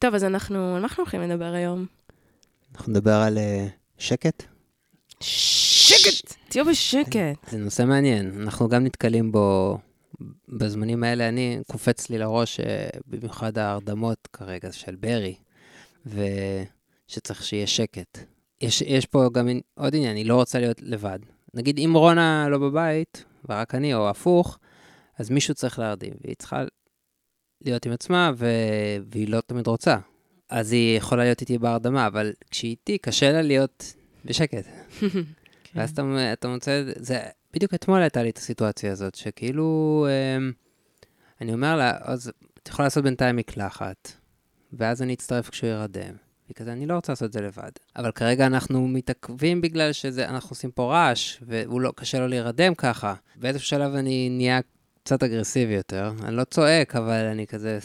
טוב, אז אנחנו, על מה אנחנו הולכים לדבר היום? אנחנו נדבר על אה, שקט. שקט! תהיו בשקט. זה נושא מעניין, אנחנו גם נתקלים בו בזמנים האלה. אני, קופץ לי לראש, אה, במיוחד ההרדמות כרגע של ברי, ושצריך שיהיה שקט. יש, יש פה גם עוד עניין, אני לא רוצה להיות לבד. נגיד, אם רונה לא בבית, ורק אני, או הפוך, אז מישהו צריך להרדים, והיא צריכה להיות עם עצמה, ו... והיא לא תמיד רוצה. אז היא יכולה להיות איתי בהרדמה, אבל כשהיא איתי, קשה לה להיות בשקט. כן. ואז אתה, אתה מוצא, זה, בדיוק אתמול הייתה לי את הסיטואציה הזאת, שכאילו, אה, אני אומר לה, אז את יכולה לעשות בינתיים מקלחת, ואז אני אצטרף כשהוא ירדם. וכזה, אני לא רוצה לעשות את זה לבד. אבל כרגע אנחנו מתעכבים בגלל שאנחנו עושים פה רעש, והוא לא, קשה לו להירדם ככה. באיזשהו שלב אני נהיה קצת אגרסיבי יותר. אני לא צועק, אבל אני כזה,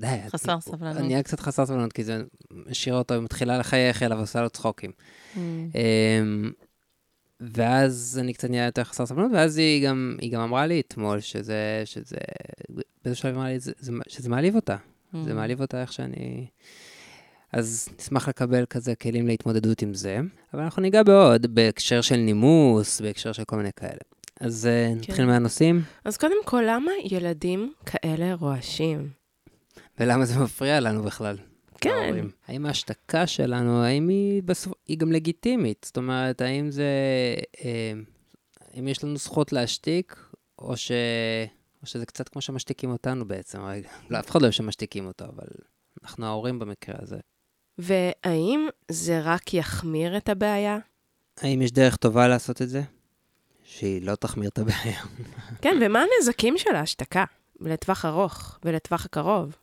די. חסר את, סבלנות. אני אהיה קצת חסר סבלנות, כי זה משאיר אותו, היא מתחילה לחייך אליו ועושה לו צחוקים. Mm. אמ, ואז אני קצת נהיה יותר חסר סבלנות, ואז היא גם, היא גם אמרה לי אתמול שזה, שזה, באיזשהו שלב אמרה לי זה, זה, שזה מעליב אותה. Mm. זה מעליב אותה איך שאני... אז נשמח לקבל כזה כלים להתמודדות עם זה. אבל אנחנו ניגע בעוד, בהקשר של נימוס, בהקשר של כל מיני כאלה. אז אה, כן. נתחיל מהנושאים. אז קודם כל, למה ילדים כאלה רועשים? ולמה זה מפריע לנו בכלל? כן. ההורים. האם ההשתקה שלנו, האם היא, בסופ... היא גם לגיטימית? זאת אומרת, האם זה... אה, האם יש לנו זכות להשתיק, או, ש... או שזה קצת כמו שמשתיקים אותנו בעצם? רגע, לא, אף אחד לא אוהב שמשתיקים אותו, אבל אנחנו ההורים במקרה הזה. והאם זה רק יחמיר את הבעיה? האם יש דרך טובה לעשות את זה? שהיא לא תחמיר את הבעיה. כן, ומה הנזקים של ההשתקה? לטווח ארוך ולטווח הקרוב.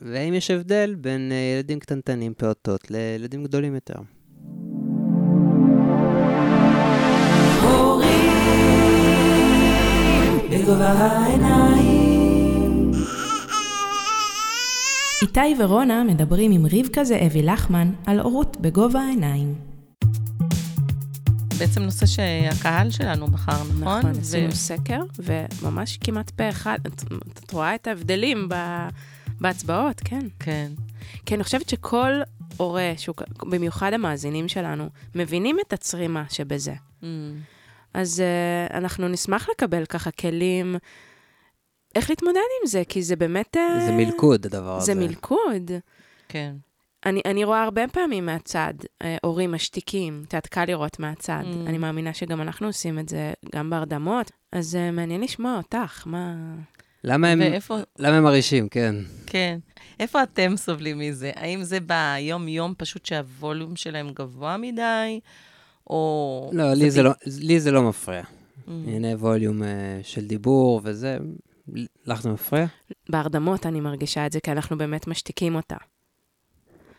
והאם יש הבדל בין uh, ילדים קטנטנים, פעוטות, לילדים גדולים יותר? איתי ורונה מדברים עם רבקה זאבי לחמן על הורות בגובה העיניים. בעצם נושא שהקהל שלנו בחר, נכון? נכון, עשינו ו... סקר, וממש כמעט פה אחד, את, את רואה את ההבדלים ב... בהצבעות, כן. כן. כי אני חושבת שכל הורה, שהוא, במיוחד המאזינים שלנו, מבינים את הצרימה שבזה. Mm. אז uh, אנחנו נשמח לקבל ככה כלים, איך להתמודד עם זה, כי זה באמת... Uh, זה מלכוד, הדבר הזה. זה מלכוד. כן. אני, אני רואה הרבה פעמים מהצד, אה, הורים משתיקים, את יודעת, קל לראות מהצד. Mm. אני מאמינה שגם אנחנו עושים את זה, גם בהרדמות. אז uh, מעניין לשמוע אותך, מה... למה הם, ואיפה... למה הם מרעישים, כן. כן. איפה אתם סובלים מזה? האם זה ביום-יום פשוט שהווליום שלהם גבוה מדי, או... לא, לי זה, ב... לא, לי זה לא מפריע. Mm. הנה ווליום uh, של דיבור וזה, לך זה מפריע? בהרדמות אני מרגישה את זה, כי אנחנו באמת משתיקים אותה.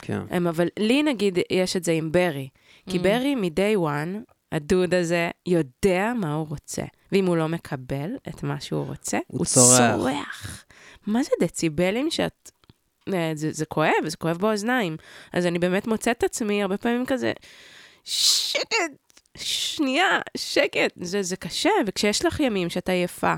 כן. הם, אבל לי, נגיד, יש את זה עם ברי. כי mm. ברי, מ-day one, הדוד הזה יודע מה הוא רוצה. ואם הוא לא מקבל את מה שהוא רוצה, הוא, הוא צורח. צורח. מה זה דציבלים שאת... אה, זה, זה כואב, זה כואב באוזניים. אז אני באמת מוצאת את עצמי הרבה פעמים כזה, שקט, שנייה, שקט. זה, זה קשה, וכשיש לך ימים שאת עייפה,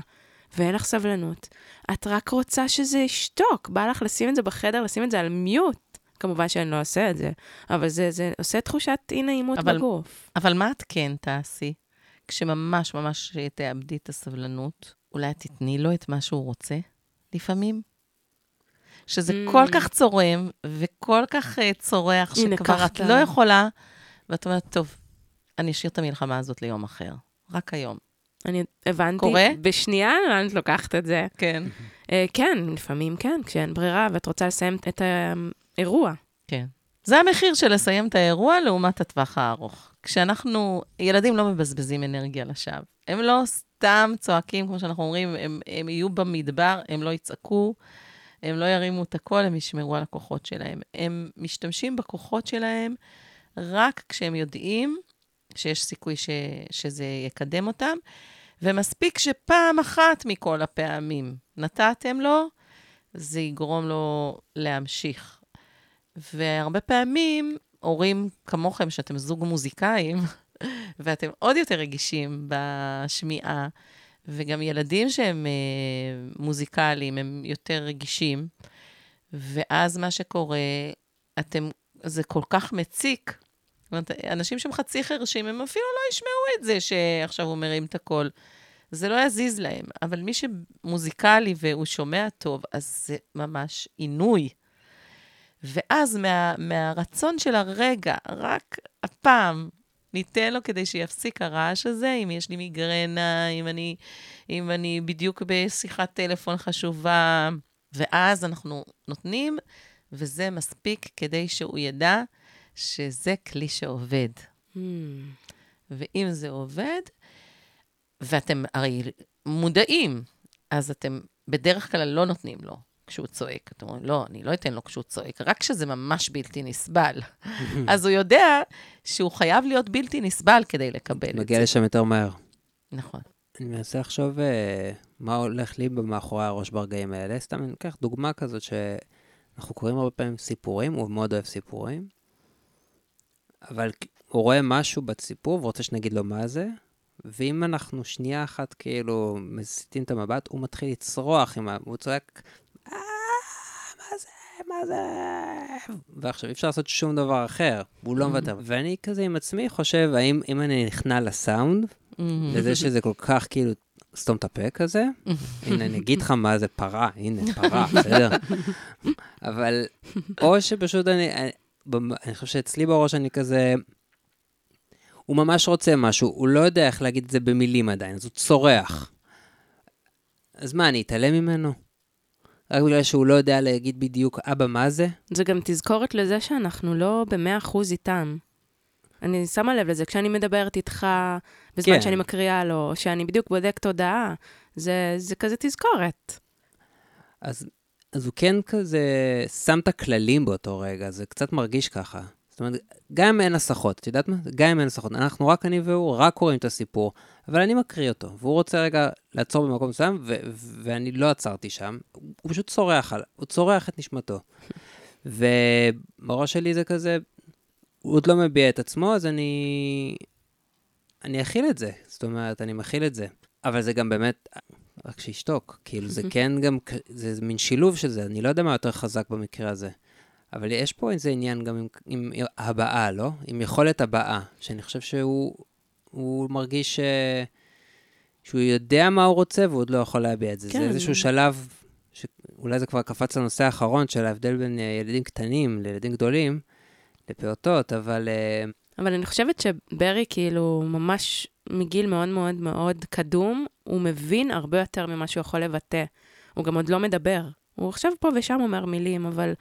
ואין לך סבלנות, את רק רוצה שזה ישתוק. בא לך לשים את זה בחדר, לשים את זה על מיוט. כמובן שאני לא אעשה את זה, אבל זה, זה עושה תחושת אי-נעימות בגוף. אבל מה את כן תעשי? כשממש ממש תאבדי את הסבלנות, אולי תתני לו את מה שהוא רוצה, לפעמים? שזה mm. כל כך צורם וכל כך uh, צורח, שכבר את לא יכולה, ואת אומרת, טוב, אני אשאיר את המלחמה הזאת ליום אחר, רק היום. אני הבנתי. קורה? בשנייה, את לוקחת את זה? כן. Uh, כן, לפעמים כן, כשאין ברירה ואת רוצה לסיים את האירוע. כן. זה המחיר של לסיים את האירוע לעומת הטווח הארוך. כשאנחנו, ילדים לא מבזבזים אנרגיה לשווא. הם לא סתם צועקים, כמו שאנחנו אומרים, הם, הם יהיו במדבר, הם לא יצעקו, הם לא ירימו את הקול, הם ישמרו על הכוחות שלהם. הם משתמשים בכוחות שלהם רק כשהם יודעים שיש סיכוי ש, שזה יקדם אותם, ומספיק שפעם אחת מכל הפעמים נתתם לו, זה יגרום לו להמשיך. והרבה פעמים הורים כמוכם, שאתם זוג מוזיקאים, ואתם עוד יותר רגישים בשמיעה, וגם ילדים שהם אה, מוזיקליים, הם יותר רגישים, ואז מה שקורה, אתם, זה כל כך מציק. זאת אומרת, אנשים שהם חצי חרשים, הם אפילו לא ישמעו את זה שעכשיו הוא מרים את הקול. זה לא יזיז להם, אבל מי שמוזיקלי והוא שומע טוב, אז זה ממש עינוי. ואז מה, מהרצון של הרגע, רק הפעם, ניתן לו כדי שיפסיק הרעש הזה, אם יש לי מיגרנה, אם אני, אם אני בדיוק בשיחת טלפון חשובה, ואז אנחנו נותנים, וזה מספיק כדי שהוא ידע שזה כלי שעובד. Hmm. ואם זה עובד, ואתם הרי מודעים, אז אתם בדרך כלל לא נותנים לו כשהוא צועק. אתם אומרים, לא, אני לא אתן לו כשהוא צועק, רק כשזה ממש בלתי נסבל. אז הוא יודע שהוא חייב להיות בלתי נסבל כדי לקבל את זה. מגיע לשם יותר מהר. נכון. אני מנסה לחשוב אה, מה הולך לי מאחורי הראש ברגעים האלה. סתם אני אקח דוגמה כזאת שאנחנו קוראים הרבה פעמים סיפורים, הוא מאוד אוהב סיפורים, אבל הוא רואה משהו בסיפור ורוצה שנגיד לו מה זה, ואם אנחנו שנייה אחת כאילו מסיטים את המבט, הוא מתחיל לצרוח, עם ה... הוא צועק, זה? ועכשיו אי אפשר לעשות שום דבר אחר, הוא לא מוותר. ואני כזה עם עצמי חושב, האם אם אני נכנע לסאונד, לזה שזה כל כך כאילו סתום את הפה כזה, הנה, אני אגיד לך מה זה פרה, הנה, פרה, בסדר? אבל, או שפשוט אני, אני, אני חושב שאצלי בראש אני כזה, הוא ממש רוצה משהו, הוא לא יודע איך להגיד את זה במילים עדיין, אז הוא צורח. אז מה, אני אתעלם ממנו? רק בגלל שהוא לא יודע להגיד בדיוק, אבא, מה זה? זה גם תזכורת לזה שאנחנו לא במאה אחוז איתם. אני שמה לב לזה, כשאני מדברת איתך, בזמן כן. שאני מקריאה לו, שאני בדיוק בודק תודעה, זה, זה כזה תזכורת. אז, אז הוא כן כזה שם את הכללים באותו רגע, זה קצת מרגיש ככה. זאת אומרת, גם אם אין הסחות, את יודעת מה? גם אם אין הסחות. אנחנו רק אני והוא, רק קוראים את הסיפור, אבל אני מקריא אותו, והוא רוצה רגע לעצור במקום מסוים, ו- ואני לא עצרתי שם, הוא פשוט צורח, על- הוא צורח את נשמתו. ובראש שלי זה כזה, הוא עוד לא מביע את עצמו, אז אני... אני אכיל את זה. זאת אומרת, אני מכיל את זה. אבל זה גם באמת, רק שישתוק. כאילו, זה כן גם, זה מין שילוב של זה, אני לא יודע מה יותר חזק במקרה הזה. אבל יש פה איזה עניין גם עם, עם הבעה, לא? עם יכולת הבעה, שאני חושב שהוא הוא מרגיש ש... שהוא יודע מה הוא רוצה והוא עוד לא יכול להביע את זה. כן. זה איזשהו שלב, שאולי זה כבר קפץ לנושא האחרון של ההבדל בין אה, ילדים קטנים לילדים גדולים, לפעוטות, אבל אה, אבל אני חושבת שברי, כאילו, ממש מגיל מאוד מאוד מאוד קדום, הוא מבין הרבה יותר ממה שהוא יכול לבטא. הוא גם עוד לא מדבר. הוא עכשיו פה ושם אומר מילים, אבל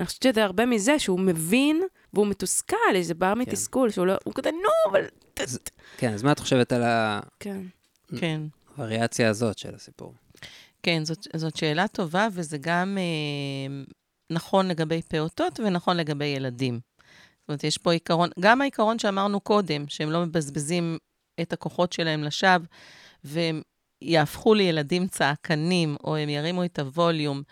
אני חושבת שזה הרבה מזה שהוא מבין, והוא מתוסכל, איזה בר מתסכול, שהוא לא, הוא כזה, נו, אבל... כן, אז מה את חושבת על כן. כן. הווריאציה הזאת של הסיפור? כן, זאת, זאת שאלה טובה, וזה גם אה, נכון לגבי פעוטות ונכון לגבי ילדים. זאת אומרת, יש פה עיקרון, גם העיקרון שאמרנו קודם, שהם לא מבזבזים את הכוחות שלהם לשווא, והם יהפכו לילדים צעקנים, או הם ירימו את הווליום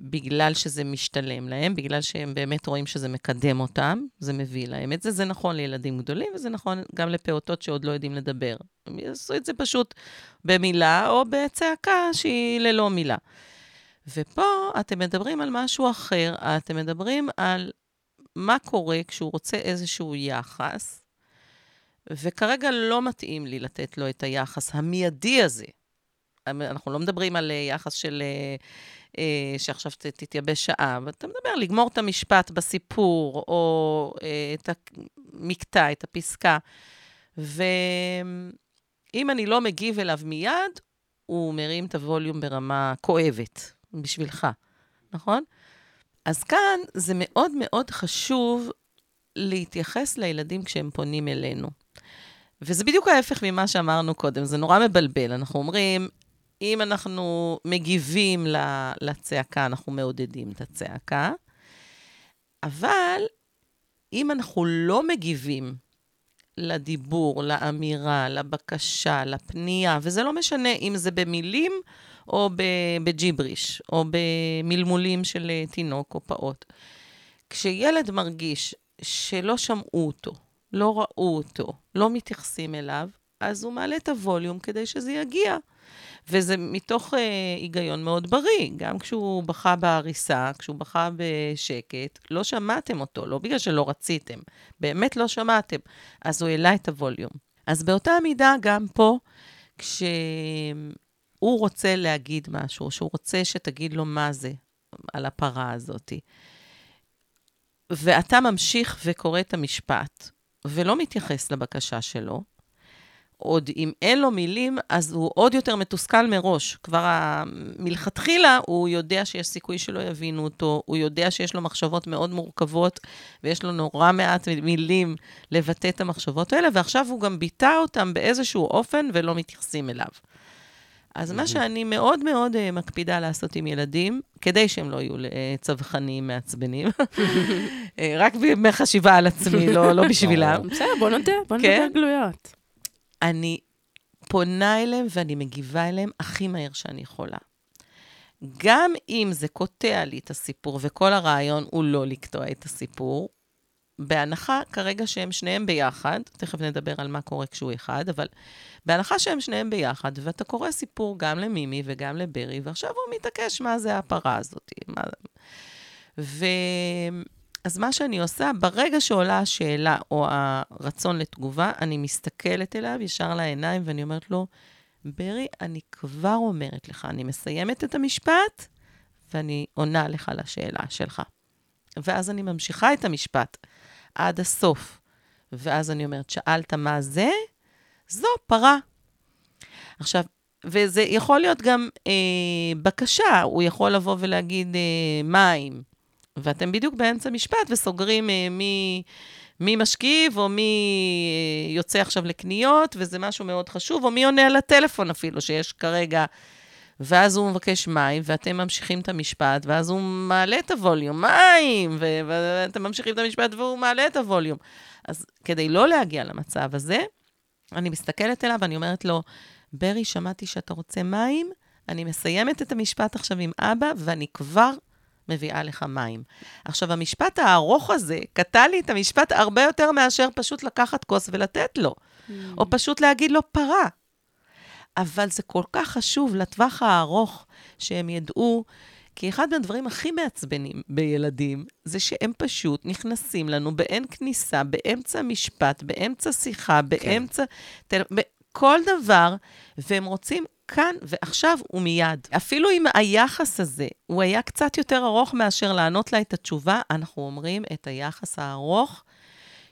בגלל שזה משתלם להם, בגלל שהם באמת רואים שזה מקדם אותם, זה מביא להם את זה. זה נכון לילדים גדולים, וזה נכון גם לפעוטות שעוד לא יודעים לדבר. הם יעשו את זה פשוט במילה או בצעקה שהיא ללא מילה. ופה אתם מדברים על משהו אחר, אתם מדברים על מה קורה כשהוא רוצה איזשהו יחס, וכרגע לא מתאים לי לתת לו את היחס המיידי הזה. אנחנו לא מדברים על אה, יחס של... אה, שעכשיו תתייבש שעה, אבל אתה מדבר לגמור את המשפט בסיפור, או אה, את המקטע, את הפסקה. ואם אני לא מגיב אליו מיד, הוא מרים את הווליום ברמה כואבת, בשבילך, נכון? אז כאן זה מאוד מאוד חשוב להתייחס לילדים כשהם פונים אלינו. וזה בדיוק ההפך ממה שאמרנו קודם, זה נורא מבלבל. אנחנו אומרים, אם אנחנו מגיבים לצעקה, אנחנו מעודדים את הצעקה, אבל אם אנחנו לא מגיבים לדיבור, לאמירה, לבקשה, לפנייה, וזה לא משנה אם זה במילים או בג'יבריש, או במלמולים של אה, תינוק או פעוט. כשילד מרגיש שלא שמעו אותו, לא ראו אותו, לא מתייחסים אליו, אז הוא מעלה את הווליום כדי שזה יגיע. וזה מתוך אה, היגיון מאוד בריא. גם כשהוא בכה בעריסה, כשהוא בכה בשקט, לא שמעתם אותו, לא בגלל שלא רציתם, באמת לא שמעתם. אז הוא העלה את הווליום. אז באותה מידה, גם פה, כשהוא רוצה להגיד משהו, שהוא רוצה שתגיד לו מה זה על הפרה הזאת, ואתה ממשיך וקורא את המשפט, ולא מתייחס לבקשה שלו, עוד אם אין לו מילים, אז הוא עוד יותר מתוסכל מראש. כבר מלכתחילה הוא יודע שיש סיכוי שלא יבינו אותו, הוא יודע שיש לו מחשבות מאוד מורכבות, ויש לו נורא מעט מילים לבטא את המחשבות האלה, ועכשיו הוא גם ביטא אותם באיזשהו אופן ולא מתייחסים אליו. אז מה שאני מאוד מאוד uh, מקפידה לעשות עם ילדים, כדי שהם לא יהיו uh, צווחנים מעצבנים, uh, רק בימי חשיבה על עצמי, לא, לא בשבילם. בסדר, בוא נודה, בוא נדבר כן? גלויות. אני פונה אליהם ואני מגיבה אליהם הכי מהר שאני יכולה. גם אם זה קוטע לי את הסיפור, וכל הרעיון הוא לא לקטוע את הסיפור, בהנחה כרגע שהם שניהם ביחד, תכף נדבר על מה קורה כשהוא אחד, אבל בהנחה שהם שניהם ביחד, ואתה קורא סיפור גם למימי וגם לברי, ועכשיו הוא מתעקש מה זה הפרה הזאת. מה... ו... אז מה שאני עושה, ברגע שעולה השאלה או הרצון לתגובה, אני מסתכלת אליו ישר לעיניים ואני אומרת לו, ברי, אני כבר אומרת לך, אני מסיימת את המשפט ואני עונה לך לשאלה שלך. ואז אני ממשיכה את המשפט עד הסוף. ואז אני אומרת, שאלת מה זה? זו פרה. עכשיו, וזה יכול להיות גם אה, בקשה, הוא יכול לבוא ולהגיד אה, מים. ואתם בדיוק באמצע משפט וסוגרים אה, מי, מי משכיב, או מי אה, יוצא עכשיו לקניות, וזה משהו מאוד חשוב, או מי עונה על הטלפון אפילו, שיש כרגע. ואז הוא מבקש מים, ואתם ממשיכים את המשפט, ואז הוא מעלה את הווליום, מים, ו- ואתם ממשיכים את המשפט והוא מעלה את הווליום. אז כדי לא להגיע למצב הזה, אני מסתכלת אליו ואני אומרת לו, ברי, שמעתי שאתה רוצה מים, אני מסיימת את המשפט עכשיו עם אבא, ואני כבר מביאה לך מים. עכשיו, המשפט הארוך הזה קטע לי את המשפט הרבה יותר מאשר פשוט לקחת כוס ולתת לו, mm. או פשוט להגיד לו פרה. אבל זה כל כך חשוב לטווח הארוך שהם ידעו, כי אחד מהדברים הכי מעצבנים בילדים, זה שהם פשוט נכנסים לנו באין כניסה, באמצע משפט, באמצע שיחה, כן. באמצע... כן. כל דבר, והם רוצים כאן ועכשיו ומיד. אפילו אם היחס הזה הוא היה קצת יותר ארוך מאשר לענות לה את התשובה, אנחנו אומרים את היחס הארוך,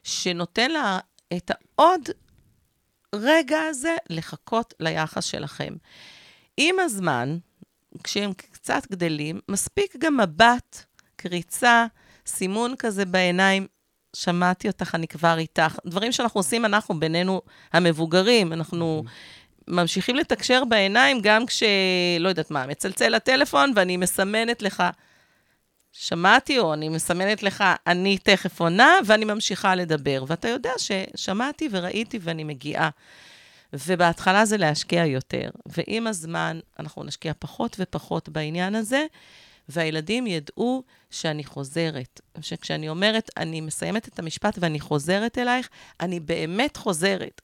שנותן לה את העוד רגע הזה לחכות ליחס שלכם. עם הזמן, כשהם קצת גדלים, מספיק גם מבט, קריצה, סימון כזה בעיניים, שמעתי אותך, אני כבר איתך. דברים שאנחנו עושים אנחנו, בינינו המבוגרים, אנחנו ממשיכים לתקשר בעיניים גם כש... לא יודעת מה, מצלצל הטלפון ואני מסמנת לך, שמעתי, או אני מסמנת לך, אני תכף עונה, ואני ממשיכה לדבר. ואתה יודע ששמעתי וראיתי ואני מגיעה. ובהתחלה זה להשקיע יותר, ועם הזמן אנחנו נשקיע פחות ופחות בעניין הזה, והילדים ידעו שאני חוזרת. שכשאני אומרת, אני מסיימת את המשפט ואני חוזרת אלייך, אני באמת חוזרת.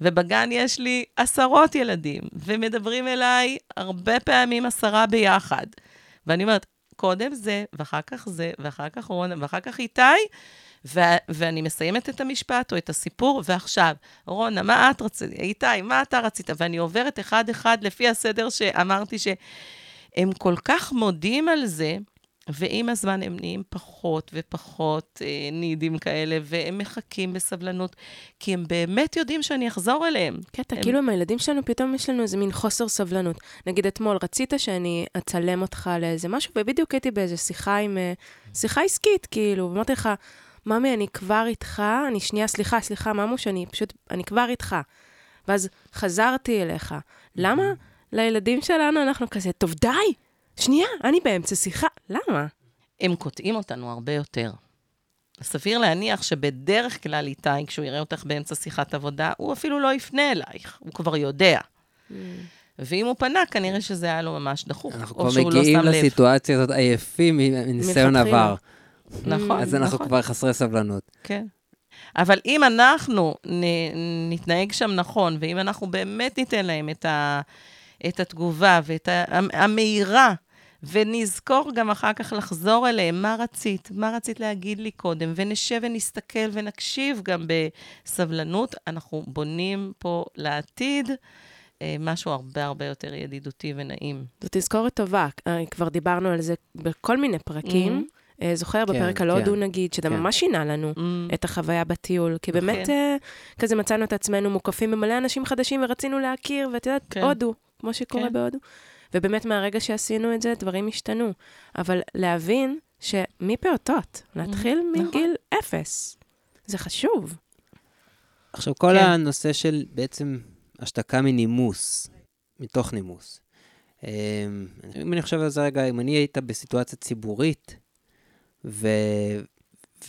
ובגן יש לי עשרות ילדים, ומדברים אליי הרבה פעמים עשרה ביחד. ואני אומרת, קודם זה, ואחר כך זה, ואחר כך רונה, ואחר כך איתי, ו- ואני מסיימת את המשפט או את הסיפור, ועכשיו, רונה, מה את רצית? איתי, מה אתה רצית? ואני עוברת אחד-אחד לפי הסדר שאמרתי שהם כל כך מודים על זה, ועם הזמן הם נהיים פחות ופחות אה, נידים כאלה, והם מחכים בסבלנות, כי הם באמת יודעים שאני אחזור אליהם. קטע, הם... כאילו עם הילדים שלנו, פתאום יש לנו איזה מין חוסר סבלנות. נגיד אתמול, רצית שאני אצלם אותך לאיזה משהו, ובדיוק הייתי באיזה שיחה עם... אה, שיחה עסקית, כאילו, ואמרתי לך, ממי, אני כבר איתך, אני שנייה, סליחה, סליחה, ממוש, אני פשוט, אני כבר איתך. ואז חזרתי אליך. למה לילדים שלנו אנחנו כזה, טוב, די! שנייה, אני באמצע שיחה, למה? הם קוטעים אותנו הרבה יותר. סביר להניח שבדרך כלל איתי, כשהוא יראה אותך באמצע שיחת עבודה, הוא אפילו לא יפנה אלייך, הוא כבר יודע. Mm. ואם הוא פנה, כנראה שזה היה לו ממש דחוף, אנחנו כבר לא מגיעים לסיטואציה הזאת עייפים מניסיון עבר. נכון, אז אנחנו נכון. כבר חסרי סבלנות. כן. אבל אם אנחנו נ, נתנהג שם נכון, ואם אנחנו באמת ניתן להם את, ה, את התגובה ואת ה, המהירה, ונזכור גם אחר כך לחזור אליהם, מה רצית? מה רצית להגיד לי קודם? ונשב ונסתכל ונקשיב גם בסבלנות. אנחנו בונים פה לעתיד. אה, משהו הרבה הרבה יותר ידידותי ונעים. זו תזכורת טובה, אה, כבר דיברנו על זה בכל מיני פרקים. Mm-hmm. זוכר כן, בפרק על הודו, כן, נגיד, שזה כן. ממש שינה לנו mm. את החוויה בטיול, כי באמת כן. כזה מצאנו את עצמנו מוקפים במלא אנשים חדשים ורצינו להכיר, ואת יודעת, כן. הודו, כמו שקורה כן. בהודו. ובאמת מהרגע שעשינו את זה, דברים השתנו. אבל להבין שמפעוטות, להתחיל mm. מגיל נכון. אפס, זה חשוב. עכשיו, כל כן. הנושא של בעצם השתקה מנימוס, מתוך נימוס. אמ, אם אני חושב על זה רגע, אם אני היית בסיטואציה ציבורית, ו...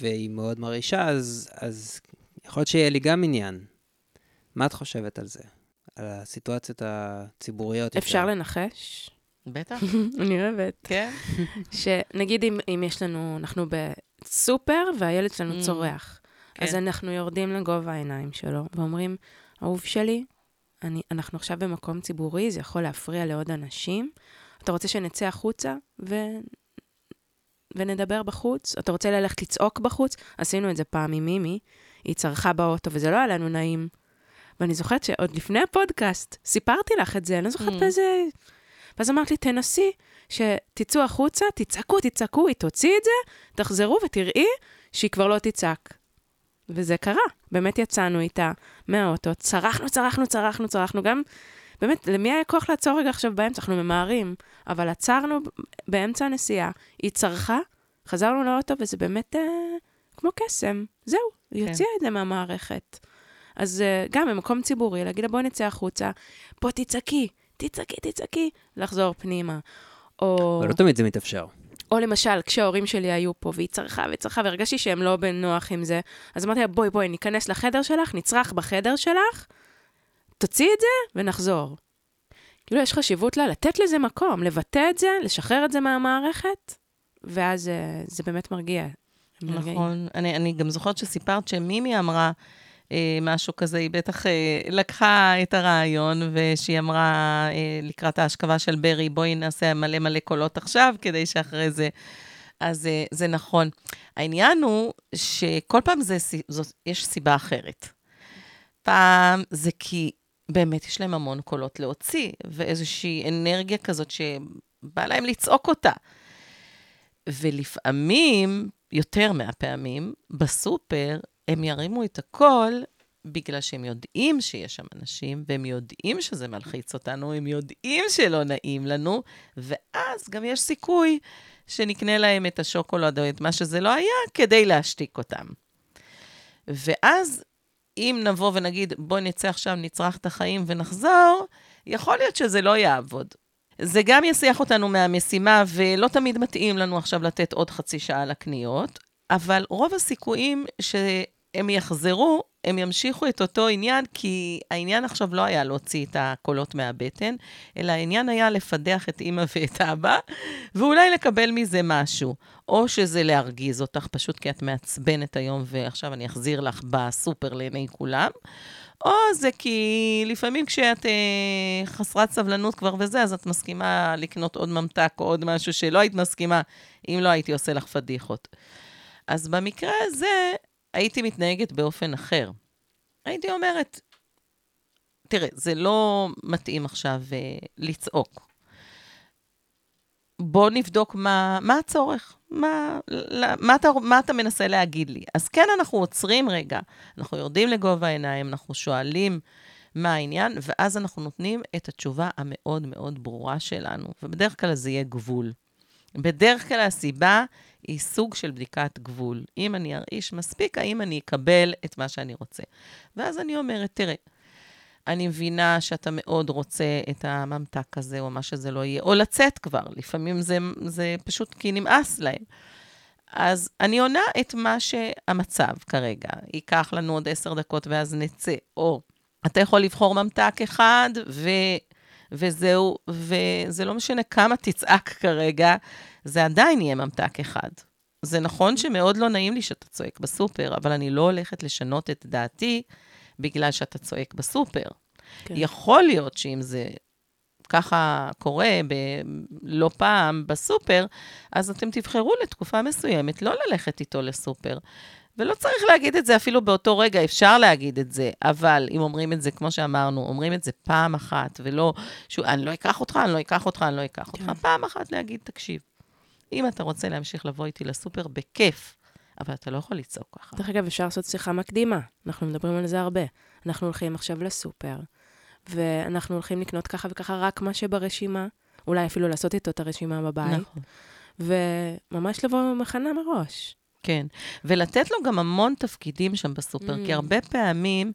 והיא מאוד מרעישה, אז, אז יכול להיות שיהיה לי גם עניין. מה את חושבת על זה? על הסיטואציות הציבוריות? אפשר יותר? לנחש? בטח. אני אוהבת. כן. שנגיד אם, אם יש לנו, אנחנו בסופר והילד שלנו mm. צורח, כן. אז אנחנו יורדים לגובה העיניים שלו ואומרים, אהוב שלי, אני, אנחנו עכשיו במקום ציבורי, זה יכול להפריע לעוד אנשים. אתה רוצה שנצא החוצה ו... ונדבר בחוץ? אתה רוצה ללכת לצעוק בחוץ? עשינו את זה פעם עם מימי, היא צרחה באוטו, וזה לא היה לנו נעים. ואני זוכרת שעוד לפני הפודקאסט, סיפרתי לך את זה, אני לא זוכרת mm. באיזה... ואז אמרת לי, תנסי, שתצאו החוצה, תצעקו, תצעקו, היא תוציא את זה, תחזרו ותראי שהיא כבר לא תצעק. וזה קרה, באמת יצאנו איתה מהאוטו, צרחנו, צרחנו, צרחנו, צרחנו, גם, באמת, למי היה כוח לעצור רגע עכשיו באמצע? אנחנו ממהרים, אבל עצרנו באמצע הנסיעה, היא צרחה, חזרנו לאוטו, וזה באמת אה, כמו קסם. זהו, היא כן. הוציאה את זה מהמערכת. אז אה, גם במקום ציבורי, להגיד לה, בואי נצא החוצה, פה תצעקי, תצעקי, תצעקי, לחזור פנימה. או... אבל לא תמיד זה מתאפשר. או למשל, כשההורים שלי היו פה, והיא צרחה וצרחה, והרגשתי שהם לא בנוח עם זה, אז אמרתי לה, בואי, בואי, ניכנס לחדר שלך, נצרח בחדר שלך, תוציאי את זה ונחזור. כאילו, יש חשיבות לה לתת לזה מקום, לבטא את זה, לשחרר את זה מהמערכת, ואז אה, זה באמת מרגיע. נכון. אני, אני גם זוכרת שסיפרת שמימי אמרה, משהו כזה, היא בטח אה, לקחה את הרעיון, ושהיא אמרה אה, לקראת ההשכבה של ברי, בואי נעשה מלא מלא קולות עכשיו, כדי שאחרי זה... אז אה, זה נכון. העניין הוא שכל פעם זה, זאת, יש סיבה אחרת. פעם זה כי באמת יש להם המון קולות להוציא, ואיזושהי אנרגיה כזאת שבא להם לצעוק אותה. ולפעמים, יותר מהפעמים, בסופר, הם ירימו את הקול בגלל שהם יודעים שיש שם אנשים, והם יודעים שזה מלחיץ אותנו, הם יודעים שלא נעים לנו, ואז גם יש סיכוי שנקנה להם את השוקולד או את מה שזה לא היה, כדי להשתיק אותם. ואז, אם נבוא ונגיד, בוא נצא עכשיו, נצרח את החיים ונחזור, יכול להיות שזה לא יעבוד. זה גם יסיח אותנו מהמשימה, ולא תמיד מתאים לנו עכשיו לתת עוד חצי שעה לקניות, אבל רוב הסיכויים ש... הם יחזרו, הם ימשיכו את אותו עניין, כי העניין עכשיו לא היה להוציא את הקולות מהבטן, אלא העניין היה לפדח את אימא ואת אבא, ואולי לקבל מזה משהו. או שזה להרגיז אותך, פשוט כי את מעצבנת היום, ועכשיו אני אחזיר לך בסופר לעיני כולם. או זה כי לפעמים כשאת אה, חסרת סבלנות כבר וזה, אז את מסכימה לקנות עוד ממתק או עוד משהו שלא היית מסכימה, אם לא הייתי עושה לך פדיחות. אז במקרה הזה, הייתי מתנהגת באופן אחר. הייתי אומרת, תראה, זה לא מתאים עכשיו uh, לצעוק. בוא נבדוק מה, מה הצורך, מה, מה, אתה, מה אתה מנסה להגיד לי. אז כן, אנחנו עוצרים רגע, אנחנו יורדים לגובה העיניים, אנחנו שואלים מה העניין, ואז אנחנו נותנים את התשובה המאוד מאוד ברורה שלנו, ובדרך כלל זה יהיה גבול. בדרך כלל הסיבה היא סוג של בדיקת גבול. אם אני ארעיש מספיק, האם אני אקבל את מה שאני רוצה. ואז אני אומרת, תראה, אני מבינה שאתה מאוד רוצה את הממתק הזה, או מה שזה לא יהיה, או לצאת כבר, לפעמים זה, זה פשוט כי נמאס להם. אז אני עונה את מה שהמצב כרגע. ייקח לנו עוד עשר דקות ואז נצא. או אתה יכול לבחור ממתק אחד, ו... וזהו, וזה לא משנה כמה תצעק כרגע, זה עדיין יהיה ממתק אחד. זה נכון שמאוד לא נעים לי שאתה צועק בסופר, אבל אני לא הולכת לשנות את דעתי בגלל שאתה צועק בסופר. כן. יכול להיות שאם זה ככה קורה ב- לא פעם בסופר, אז אתם תבחרו לתקופה מסוימת לא ללכת איתו לסופר. ולא צריך להגיד את זה אפילו באותו רגע, אפשר להגיד את זה, אבל אם אומרים את זה, כמו שאמרנו, אומרים את זה פעם אחת, ולא, שהוא, אני לא אקח אותך, אני לא אקח אותך, אני לא אקח אותך, כן. פעם אחת להגיד, תקשיב, אם אתה רוצה להמשיך לבוא איתי לסופר, בכיף, אבל אתה לא יכול לצעוק ככה. דרך אגב, אפשר לעשות שיחה מקדימה, אנחנו מדברים על זה הרבה. אנחנו הולכים עכשיו לסופר, ואנחנו הולכים לקנות ככה וככה רק מה שברשימה, אולי אפילו לעשות איתו את הרשימה בבית, נכון. וממש לבוא מכנה מראש. כן, ולתת לו גם המון תפקידים שם בסופר, mm. כי הרבה פעמים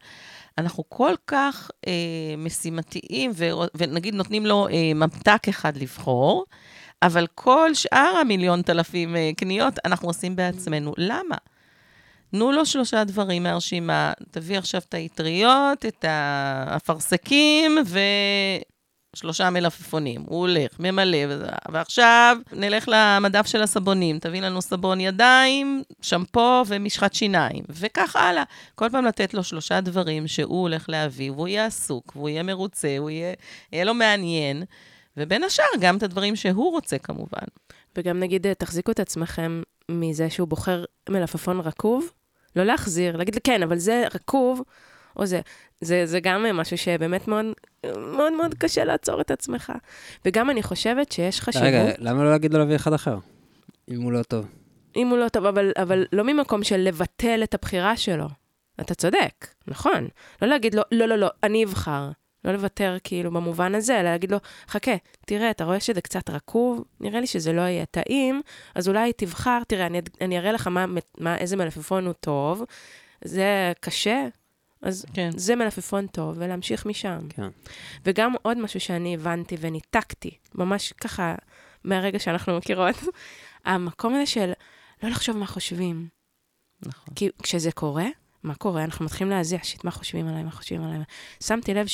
אנחנו כל כך אה, משימתיים, ו, ונגיד נותנים לו אה, ממתק אחד לבחור, אבל כל שאר המיליון תלפים אה, קניות אנחנו עושים בעצמנו. למה? תנו לו שלושה דברים מהרשימה, תביא עכשיו את האטריות, את האפרסקים ושלושה מלפפונים. הוא הולך, ממלא, ועכשיו נלך למדף של הסבונים, תביא לנו סבון ידיים, שמפו ומשחת שיניים, וכך הלאה. כל פעם לתת לו שלושה דברים שהוא הולך להביא, והוא יהיה עסוק, והוא יהיה מרוצה, הוא יהיה, יהיה לו מעניין. ובין השאר, גם את הדברים שהוא רוצה, כמובן. וגם נגיד, תחזיקו את עצמכם מזה שהוא בוחר מלפפון רקוב, לא להחזיר, להגיד, כן, אבל זה רקוב, או זה, זה, זה גם משהו שבאמת מאוד, מאוד מאוד קשה לעצור את עצמך. וגם אני חושבת שיש חשיבות... רגע, למה לא להגיד לו להביא אחד אחר, אם הוא לא טוב? אם הוא לא טוב, אבל, אבל לא ממקום של לבטל את הבחירה שלו. אתה צודק, נכון. לא להגיד לו, לא, לא, לא, אני אבחר. לא לוותר כאילו במובן הזה, אלא להגיד לו, חכה, תראה, אתה רואה שזה קצת רקוב, נראה לי שזה לא יהיה טעים, אז אולי תבחר, תראה, אני, אני אראה לך מה, מה, איזה מלפפון הוא טוב, זה קשה, אז כן. זה מלפפון טוב, ולהמשיך משם. כן. וגם עוד משהו שאני הבנתי וניתקתי, ממש ככה, מהרגע שאנחנו מכירות, המקום הזה של לא לחשוב מה חושבים. נכון. כי כשזה קורה, מה קורה? אנחנו מתחילים להזיע, שיט, מה חושבים עליי, מה חושבים עליי. שמתי לב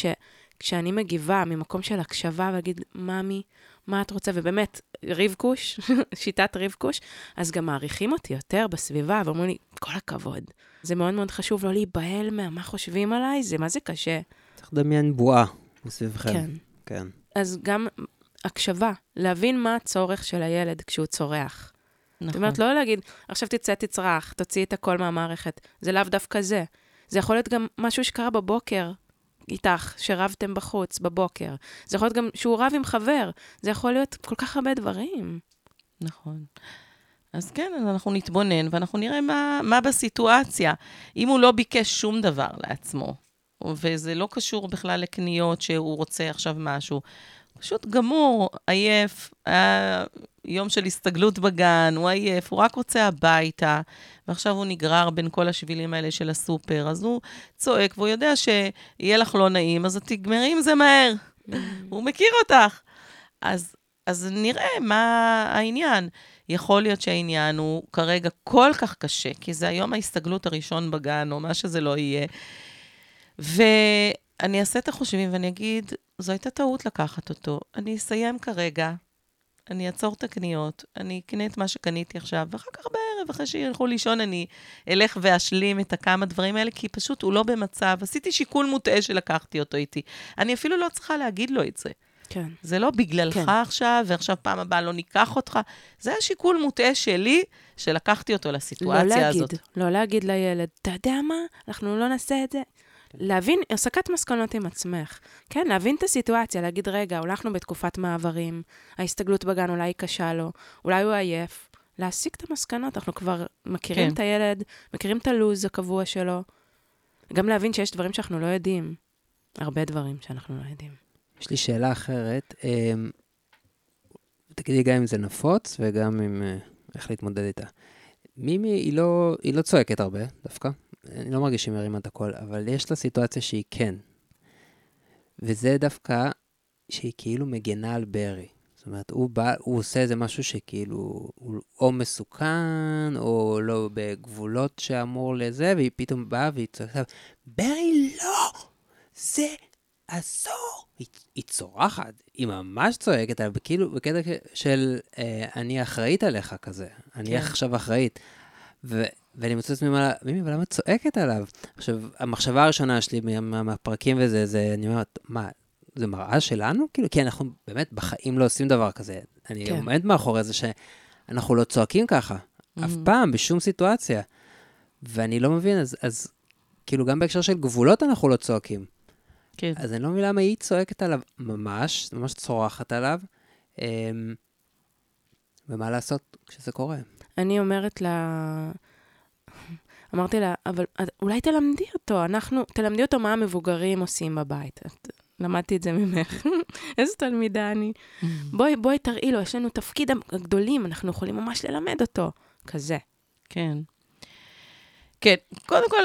שכשאני מגיבה ממקום של הקשבה ואגיד, ממי, מה את רוצה? ובאמת, ריבקוש, שיטת ריבקוש, אז גם מעריכים אותי יותר בסביבה, ואומרים לי, כל הכבוד. זה מאוד מאוד חשוב לא להיבהל מה חושבים עליי, זה מה זה קשה. צריך לדמיין בועה מסביבכם. כן. כן. אז גם הקשבה, להבין מה הצורך של הילד כשהוא צורח. נכון. זאת אומרת, לא להגיד, עכשיו תצא, תצרח, תוציא את הכל מהמערכת. זה לאו דווקא זה. זה יכול להיות גם משהו שקרה בבוקר איתך, שרבתם בחוץ בבוקר. זה יכול להיות גם שהוא רב עם חבר. זה יכול להיות כל כך הרבה דברים. נכון. אז כן, אז אנחנו נתבונן ואנחנו נראה מה, מה בסיטואציה. אם הוא לא ביקש שום דבר לעצמו, וזה לא קשור בכלל לקניות שהוא רוצה עכשיו משהו, פשוט גמור, עייף, היה יום של הסתגלות בגן, הוא עייף, הוא רק רוצה הביתה, ועכשיו הוא נגרר בין כל השבילים האלה של הסופר, אז הוא צועק, והוא יודע שיהיה לך לא נעים, אז את תגמרי עם זה מהר. הוא מכיר אותך. אז, אז נראה מה העניין. יכול להיות שהעניין הוא כרגע כל כך קשה, כי זה היום ההסתגלות הראשון בגן, או מה שזה לא יהיה. ואני אעשה את החושבים ואני אגיד, זו הייתה טעות לקחת אותו. אני אסיים כרגע, אני אעצור את הקניות, אני אקנה את מה שקניתי עכשיו, ואחר כך בערב, אחרי שילכו לישון, אני אלך ואשלים את הכמה דברים האלה, כי פשוט הוא לא במצב, עשיתי שיקול מוטעה שלקחתי אותו איתי. אני אפילו לא צריכה להגיד לו את זה. כן. זה לא בגללך כן. עכשיו, ועכשיו פעם הבאה לא ניקח אותך. זה השיקול מוטעה שלי, שלקחתי אותו לסיטואציה לא להגיד, הזאת. לא להגיד לילד, אתה יודע מה? אנחנו לא נעשה את זה. להבין, הסקת מסקנות עם עצמך. כן, להבין את הסיטואציה, להגיד, רגע, אולי אנחנו בתקופת מעברים, ההסתגלות בגן אולי קשה לו, אולי הוא עייף. להסיק את המסקנות, אנחנו כבר מכירים כן. את הילד, מכירים את הלו"ז הקבוע שלו. גם להבין שיש דברים שאנחנו לא יודעים. הרבה דברים שאנחנו לא יודעים. יש לי שאלה אחרת. אמ, תגידי גם אם זה נפוץ וגם אם אה, איך להתמודד איתה. מימי היא לא, היא לא צועקת הרבה, דווקא. אני לא מרגיש שהיא מרימה את הכל, אבל יש לה סיטואציה שהיא כן. וזה דווקא שהיא כאילו מגנה על ברי. זאת אומרת, הוא, בא, הוא עושה איזה משהו שכאילו, הוא או מסוכן, או לא בגבולות שאמור לזה, והיא פתאום באה והיא צועקת, ברי, לא! זה אסור. היא, היא צורחת, היא ממש צועקת, אבל כאילו בקטע של אה, אני אחראית עליך כזה, אני כן. עכשיו אחראית. ו, ואני מוצא את עצמי, מה- מימי, אבל למה את צועקת עליו? עכשיו, המחשבה הראשונה שלי מה- מה- מהפרקים וזה, זה, אני אומרת, מה, זה מראה שלנו? כאילו, כי אנחנו באמת בחיים לא עושים דבר כזה. אני כן. עומד מאחורי זה שאנחנו לא צועקים ככה, אף Mhm. פעם, בשום סיטואציה. ואני לא מבין, אז, אז כאילו, גם בהקשר של גבולות אנחנו לא צועקים. כן. אז אני לא מבין למה היא צועקת עליו ממש, ממש צורחת עליו. אמ, ומה לעשות כשזה קורה? אני אומרת לה... אמרתי לה, אבל אולי תלמדי אותו, אנחנו, תלמדי אותו מה המבוגרים עושים בבית. את, למדתי את זה ממך. איזה תלמידה אני. בואי, בואי תראי לו, יש לנו תפקיד הגדולים, אנחנו יכולים ממש ללמד אותו. כזה. כן. כן, קודם כל,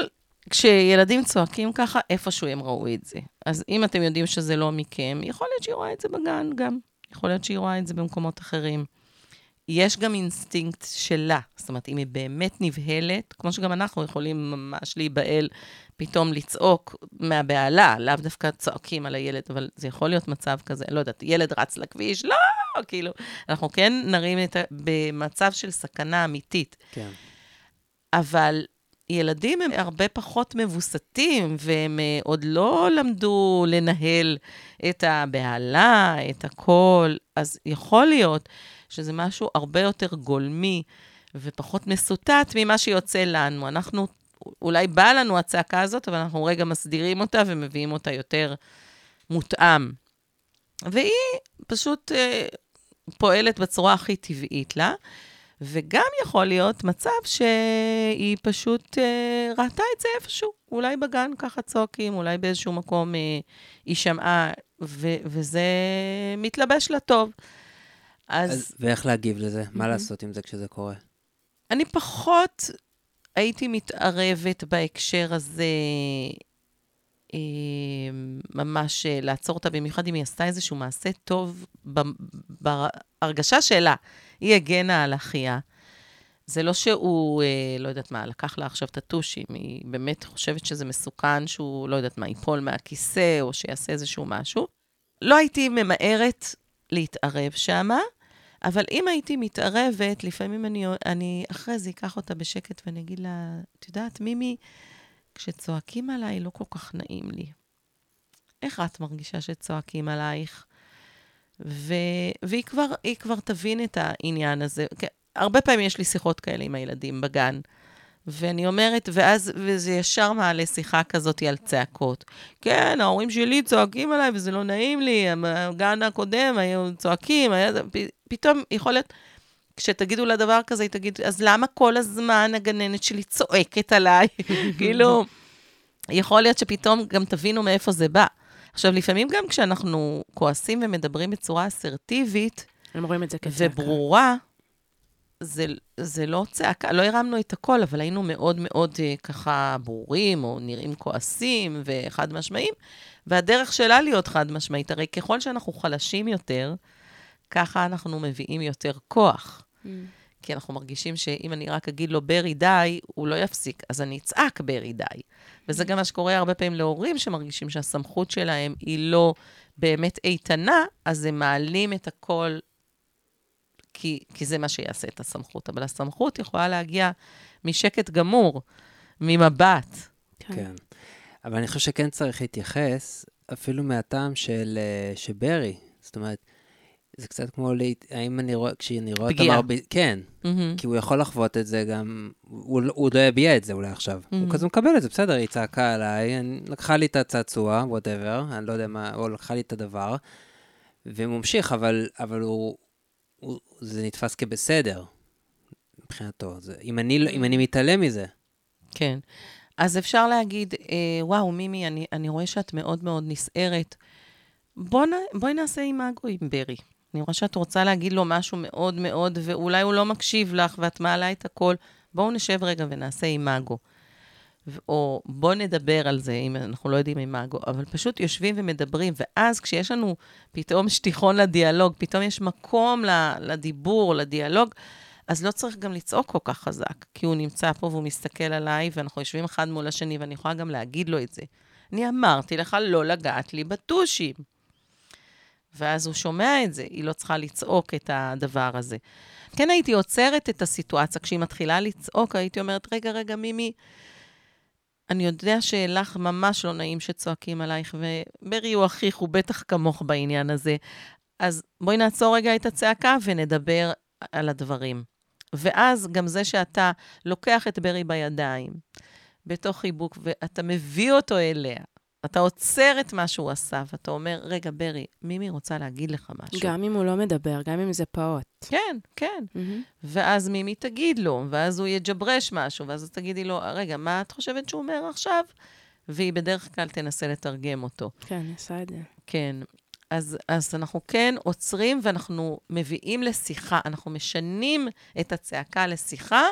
כשילדים צועקים ככה, איפשהו הם ראו את זה. אז אם אתם יודעים שזה לא מכם, יכול להיות שהיא רואה את זה בגן גם. יכול להיות שהיא רואה את זה במקומות אחרים. יש גם אינסטינקט שלה. זאת אומרת, אם היא באמת נבהלת, כמו שגם אנחנו יכולים ממש להיבהל, פתאום לצעוק מהבהלה, לאו דווקא צועקים על הילד, אבל זה יכול להיות מצב כזה, לא יודעת, ילד רץ לכביש, לא, כאילו, אנחנו כן נרים את ה... במצב של סכנה אמיתית. כן. אבל ילדים הם הרבה פחות מבוסתים, והם אה, עוד לא למדו לנהל את הבהלה, את הכל, אז יכול להיות שזה משהו הרבה יותר גולמי ופחות מסוטט ממה שיוצא לנו. אנחנו, אולי באה לנו הצעקה הזאת, אבל אנחנו רגע מסדירים אותה ומביאים אותה יותר מותאם. והיא פשוט אה, פועלת בצורה הכי טבעית לה. וגם יכול להיות מצב שהיא פשוט אה, ראתה את זה איפשהו, אולי בגן ככה צועקים, אולי באיזשהו מקום אה, היא שמעה, ו- וזה מתלבש לה טוב. אז, אז, ואיך להגיב לזה? מה Mhm. לעשות עם זה כשזה קורה? אני פחות הייתי מתערבת בהקשר הזה, אה, ממש אה, לעצור אותה, במיוחד אם היא עשתה איזשהו מעשה טוב בהרגשה שלה. היא הגנה על אחיה. זה לא שהוא, אה, לא יודעת מה, לקח לה עכשיו את הטושים, היא באמת חושבת שזה מסוכן שהוא, לא יודעת מה, ייפול מהכיסא או שיעשה איזשהו משהו. לא הייתי ממהרת להתערב שמה, אבל אם הייתי מתערבת, לפעמים אני, אני אחרי זה אקח אותה בשקט ואני אגיד לה, את יודעת, מימי, כשצועקים עליי לא כל כך נעים לי. איך את מרגישה שצועקים עלייך? ו... והיא כבר, כבר תבין את העניין הזה. כן, הרבה פעמים יש לי שיחות כאלה עם הילדים בגן, ואני אומרת, ואז, וזה ישר מעלה שיחה כזאת על צעקות. כן, ההורים שלי צועקים עליי וזה לא נעים לי, הגן הקודם היו צועקים, היה... פתאום יכול להיות, כשתגידו לה דבר כזה, היא תגיד, אז למה כל הזמן הגננת שלי צועקת עליי? כאילו, יכול להיות שפתאום גם תבינו מאיפה זה בא. עכשיו, לפעמים גם כשאנחנו כועסים ומדברים בצורה אסרטיבית הם רואים את זה כצעקה. וברורה, זה, זה לא צעקה, לא הרמנו את הכל, אבל היינו מאוד מאוד אה, ככה ברורים, או נראים כועסים וחד משמעיים, והדרך שלה להיות חד משמעית, הרי ככל שאנחנו חלשים יותר, ככה אנחנו מביאים יותר כוח. Mm. כי אנחנו מרגישים שאם אני רק אגיד לו ברי די, הוא לא יפסיק, אז אני אצעק ברי די. וזה גם מה שקורה הרבה פעמים להורים שמרגישים שהסמכות שלהם היא לא באמת איתנה, אז הם מעלים את הכל, כי, כי זה מה שיעשה את הסמכות. אבל הסמכות יכולה להגיע משקט גמור, ממבט. כן. אבל אני חושב שכן צריך להתייחס, אפילו מהטעם של אה, שברי. זאת אומרת, זה קצת כמו, להת- האם אני רואה, כשאני רואה את פגיעה. המרביץ, כן, מהמם. כי הוא יכול לחוות את זה גם, הוא, לא- הוא לא יביע את זה אולי עכשיו. הוא Mhm. כזה מקבל את זה, בסדר, היא צעקה עליי, אני, לקחה לי את הצעצוע, וואטאבר, אני לא יודע מה, או לקחה לי את הדבר, והוא ממשיך, אבל, אבל הוא, הוא, זה נתפס כבסדר, מבחינתו. זה, אם, אני, לא- אם אני מתעלם מזה, כן. אז אפשר להגיד, אה, וואו, מימי, אני, אני רואה שאת מאוד מאוד נסערת. בוא נ, בואי נעשה אימאגו עם ברי. אני רואה שאת רוצה להגיד לו משהו מאוד מאוד, ואולי הוא לא מקשיב לך, ואת מעלה את הכל. בואו נשב רגע ונעשה אימאגו. או בואו נדבר על זה, אם אנחנו לא יודעים אימאגו, אבל פשוט יושבים ומדברים, ואז כשיש לנו פתאום שטיחון לדיאלוג, פתאום יש מקום לדיבור, לדיאלוג, אז לא צריך גם לצעוק כל כך חזק, כי הוא נמצא פה והוא מסתכל עליי, ואנחנו יושבים אחד מול השני, ואני יכולה גם להגיד לו את זה. אני אמרתי לך לא לגעת לי בטושים. ואז הוא שומע את זה, היא לא צריכה לצעוק את הדבר הזה. כן הייתי עוצרת את הסיטואציה, כשהיא מתחילה לצעוק, הייתי אומרת, רגע, רגע, מימי, אני יודע שלך ממש לא נעים שצועקים עלייך, וברי הוא אחיך, הוא בטח כמוך בעניין הזה. אז בואי נעצור רגע את הצעקה ונדבר על הדברים. ואז גם זה שאתה לוקח את ברי בידיים, בתוך חיבוק, ואתה מביא אותו אליה, אתה עוצר את מה שהוא עשה, ואתה אומר, רגע, ברי, מימי רוצה להגיד לך משהו. גם אם הוא לא מדבר, גם אם זה פעוט. כן, כן. Mm-hmm. ואז מימי תגיד לו, ואז הוא יג'ברש משהו, ואז תגידי לו, רגע, מה את חושבת שהוא אומר עכשיו? והיא בדרך כלל תנסה לתרגם אותו. כן, עושה את זה. כן. אז, אז אנחנו כן עוצרים ואנחנו מביאים לשיחה, אנחנו משנים את הצעקה לשיחה,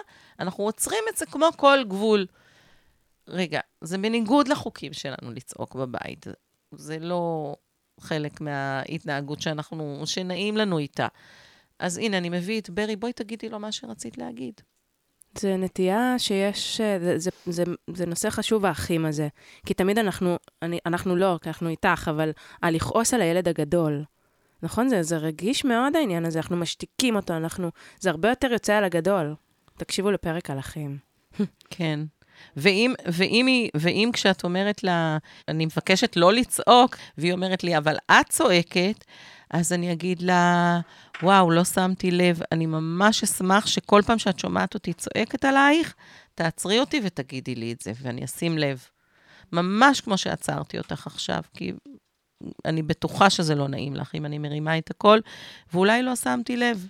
אנחנו עוצרים את זה כמו כל גבול. רגע, זה בניגוד לחוקים שלנו לצעוק בבית. זה לא חלק מההתנהגות שאנחנו, שנעים לנו איתה. אז הנה, אני מביא את ברי, בואי תגידי לו מה שרצית להגיד. זה נטייה שיש, זה, זה, זה, זה נושא חשוב, האחים הזה. כי תמיד אנחנו, אני, אנחנו לא, כי אנחנו איתך, אבל הלכעוס על הילד הגדול. נכון? זה, זה רגיש מאוד העניין הזה, אנחנו משתיקים אותו, אנחנו... זה הרבה יותר יוצא על הגדול. תקשיבו לפרק על אחים. כן. ואם, ואם, היא, ואם כשאת אומרת לה, אני מבקשת לא לצעוק, והיא אומרת לי, אבל את צועקת, אז אני אגיד לה, וואו, לא שמתי לב, אני ממש אשמח שכל פעם שאת שומעת אותי צועקת עלייך, תעצרי אותי ותגידי לי את זה, ואני אשים לב. ממש כמו שעצרתי אותך עכשיו, כי אני בטוחה שזה לא נעים לך אם אני מרימה את הכל, ואולי לא שמתי לב.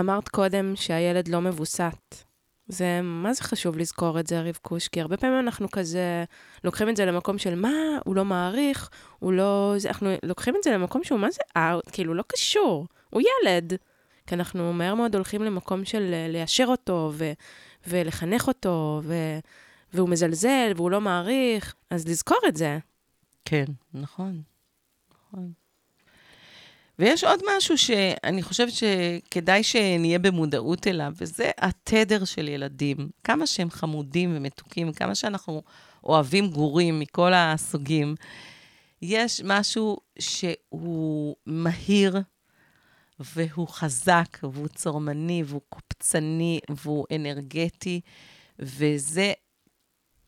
אמרת קודם שהילד לא מבוסת. זה, מה זה חשוב לזכור את זה, רבקוש? כי הרבה פעמים אנחנו כזה לוקחים את זה למקום של מה, הוא לא מעריך, הוא לא... זה, אנחנו לוקחים את זה למקום שהוא מה זה אאוט, כאילו, לא קשור, הוא ילד. כי אנחנו מהר מאוד הולכים למקום של אה, ליישר אותו ו, ולחנך אותו, ו, והוא מזלזל והוא לא מעריך, אז לזכור את זה. כן, נכון. נכון. ויש עוד משהו שאני חושבת שכדאי שנהיה במודעות אליו, וזה התדר של ילדים. כמה שהם חמודים ומתוקים, כמה שאנחנו אוהבים גורים מכל הסוגים. יש משהו שהוא מהיר, והוא חזק, והוא צורמני, והוא קופצני, והוא אנרגטי, וזה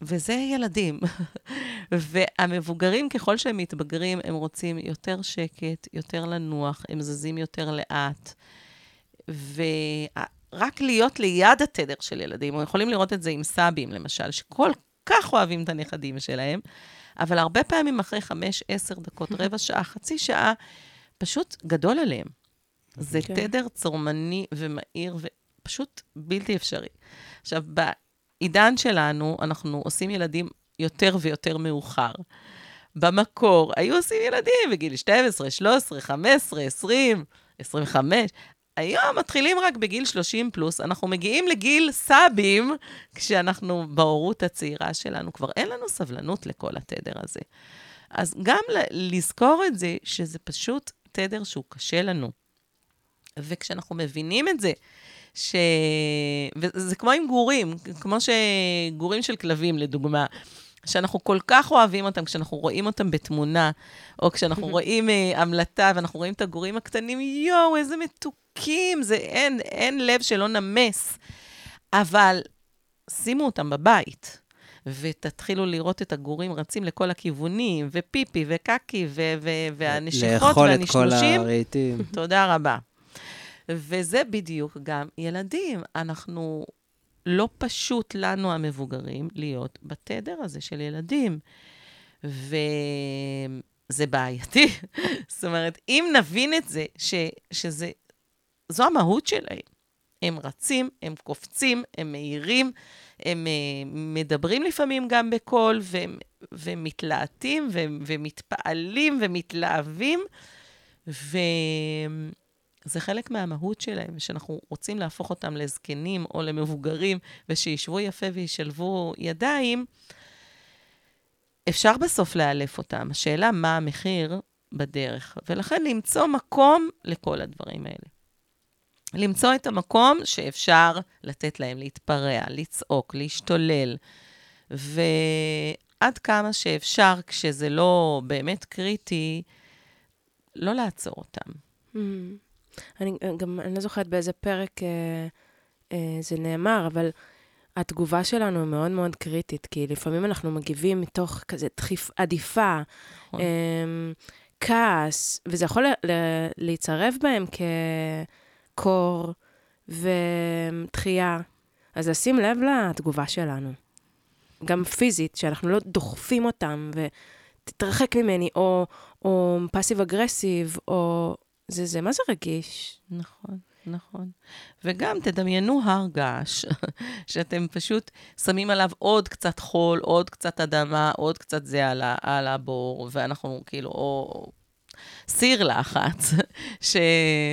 וזה ילדים. והמבוגרים, ככל שהם מתבגרים, הם רוצים יותר שקט, יותר לנוח, הם זזים יותר לאט. ורק להיות ליד התדר של ילדים, או יכולים לראות את זה עם סבים, למשל, שכל כך אוהבים את הנכדים שלהם, אבל הרבה פעמים אחרי חמש, עשר דקות, רבע שעה, חצי שעה, פשוט גדול עליהם. זה okay. כן. תדר צורמני ומהיר ופשוט בלתי אפשרי. עכשיו, בעידן שלנו, אנחנו עושים ילדים יותר ויותר מאוחר. במקור היו עושים ילדים בגיל 12, 13, 15, 20, 25. היום מתחילים רק בגיל 30 פלוס, אנחנו מגיעים לגיל סאבים, כשאנחנו בהורות הצעירה שלנו, כבר אין לנו סבלנות לכל התדר הזה. אז גם לזכור את זה, שזה פשוט תדר שהוא קשה לנו. וכשאנחנו מבינים את זה, ש... וזה כמו עם גורים, כמו שגורים של כלבים, לדוגמה. שאנחנו כל כך אוהבים אותם, כשאנחנו רואים אותם בתמונה, או כשאנחנו רואים uh, המלטה ואנחנו רואים את הגורים הקטנים, יואו, איזה מתוקים, זה אין, אין לב שלא נמס. אבל שימו אותם בבית, ותתחילו לראות את הגורים רצים לכל הכיוונים, ופיפי וקקי, ו- ו- והנשיכות והנשנושים. לאכול את כל הרהיטים. תודה רבה. וזה בדיוק גם ילדים. אנחנו, לא פשוט לנו המבוגרים להיות בתדר הזה של ילדים. וזה בעייתי. זאת אומרת, אם נבין את זה, ש, שזה, זו המהות שלהם. הם רצים, הם קופצים, הם מהירים, הם uh, מדברים לפעמים גם בקול, והם, ומתלהטים, והם, ומתפעלים, ומתלהבים, ו... זה חלק מהמהות שלהם, שאנחנו רוצים להפוך אותם לזקנים או למבוגרים, ושישבו יפה וישלבו ידיים, אפשר בסוף לאלף אותם. השאלה מה המחיר בדרך, ולכן למצוא מקום לכל הדברים האלה. למצוא את המקום שאפשר לתת להם להתפרע, לצעוק, להשתולל. עד כמה שאפשר, כשזה לא באמת קריטי, לא לעצור אותם. Mm. אני גם, אני לא זוכרת באיזה פרק אה, אה, זה נאמר, אבל התגובה שלנו מאוד מאוד קריטית, כי לפעמים אנחנו מגיבים מתוך כזה דחיף, עדיפה, נכון. אה, כעס, וזה יכול ל- ל- להיצרב בהם כקור ודחייה. אז לשים לב לתגובה שלנו. גם פיזית, שאנחנו לא דוחפים אותם, ותתרחק ממני, או, או פאסיב אגרסיב, או... זה, זה, מה זה רגיש? נכון, נכון. וגם תדמיינו הר געש, שאתם פשוט שמים עליו עוד קצת חול, עוד קצת אדמה, עוד קצת זה על, ה, על הבור, ואנחנו כאילו, או סיר לחץ,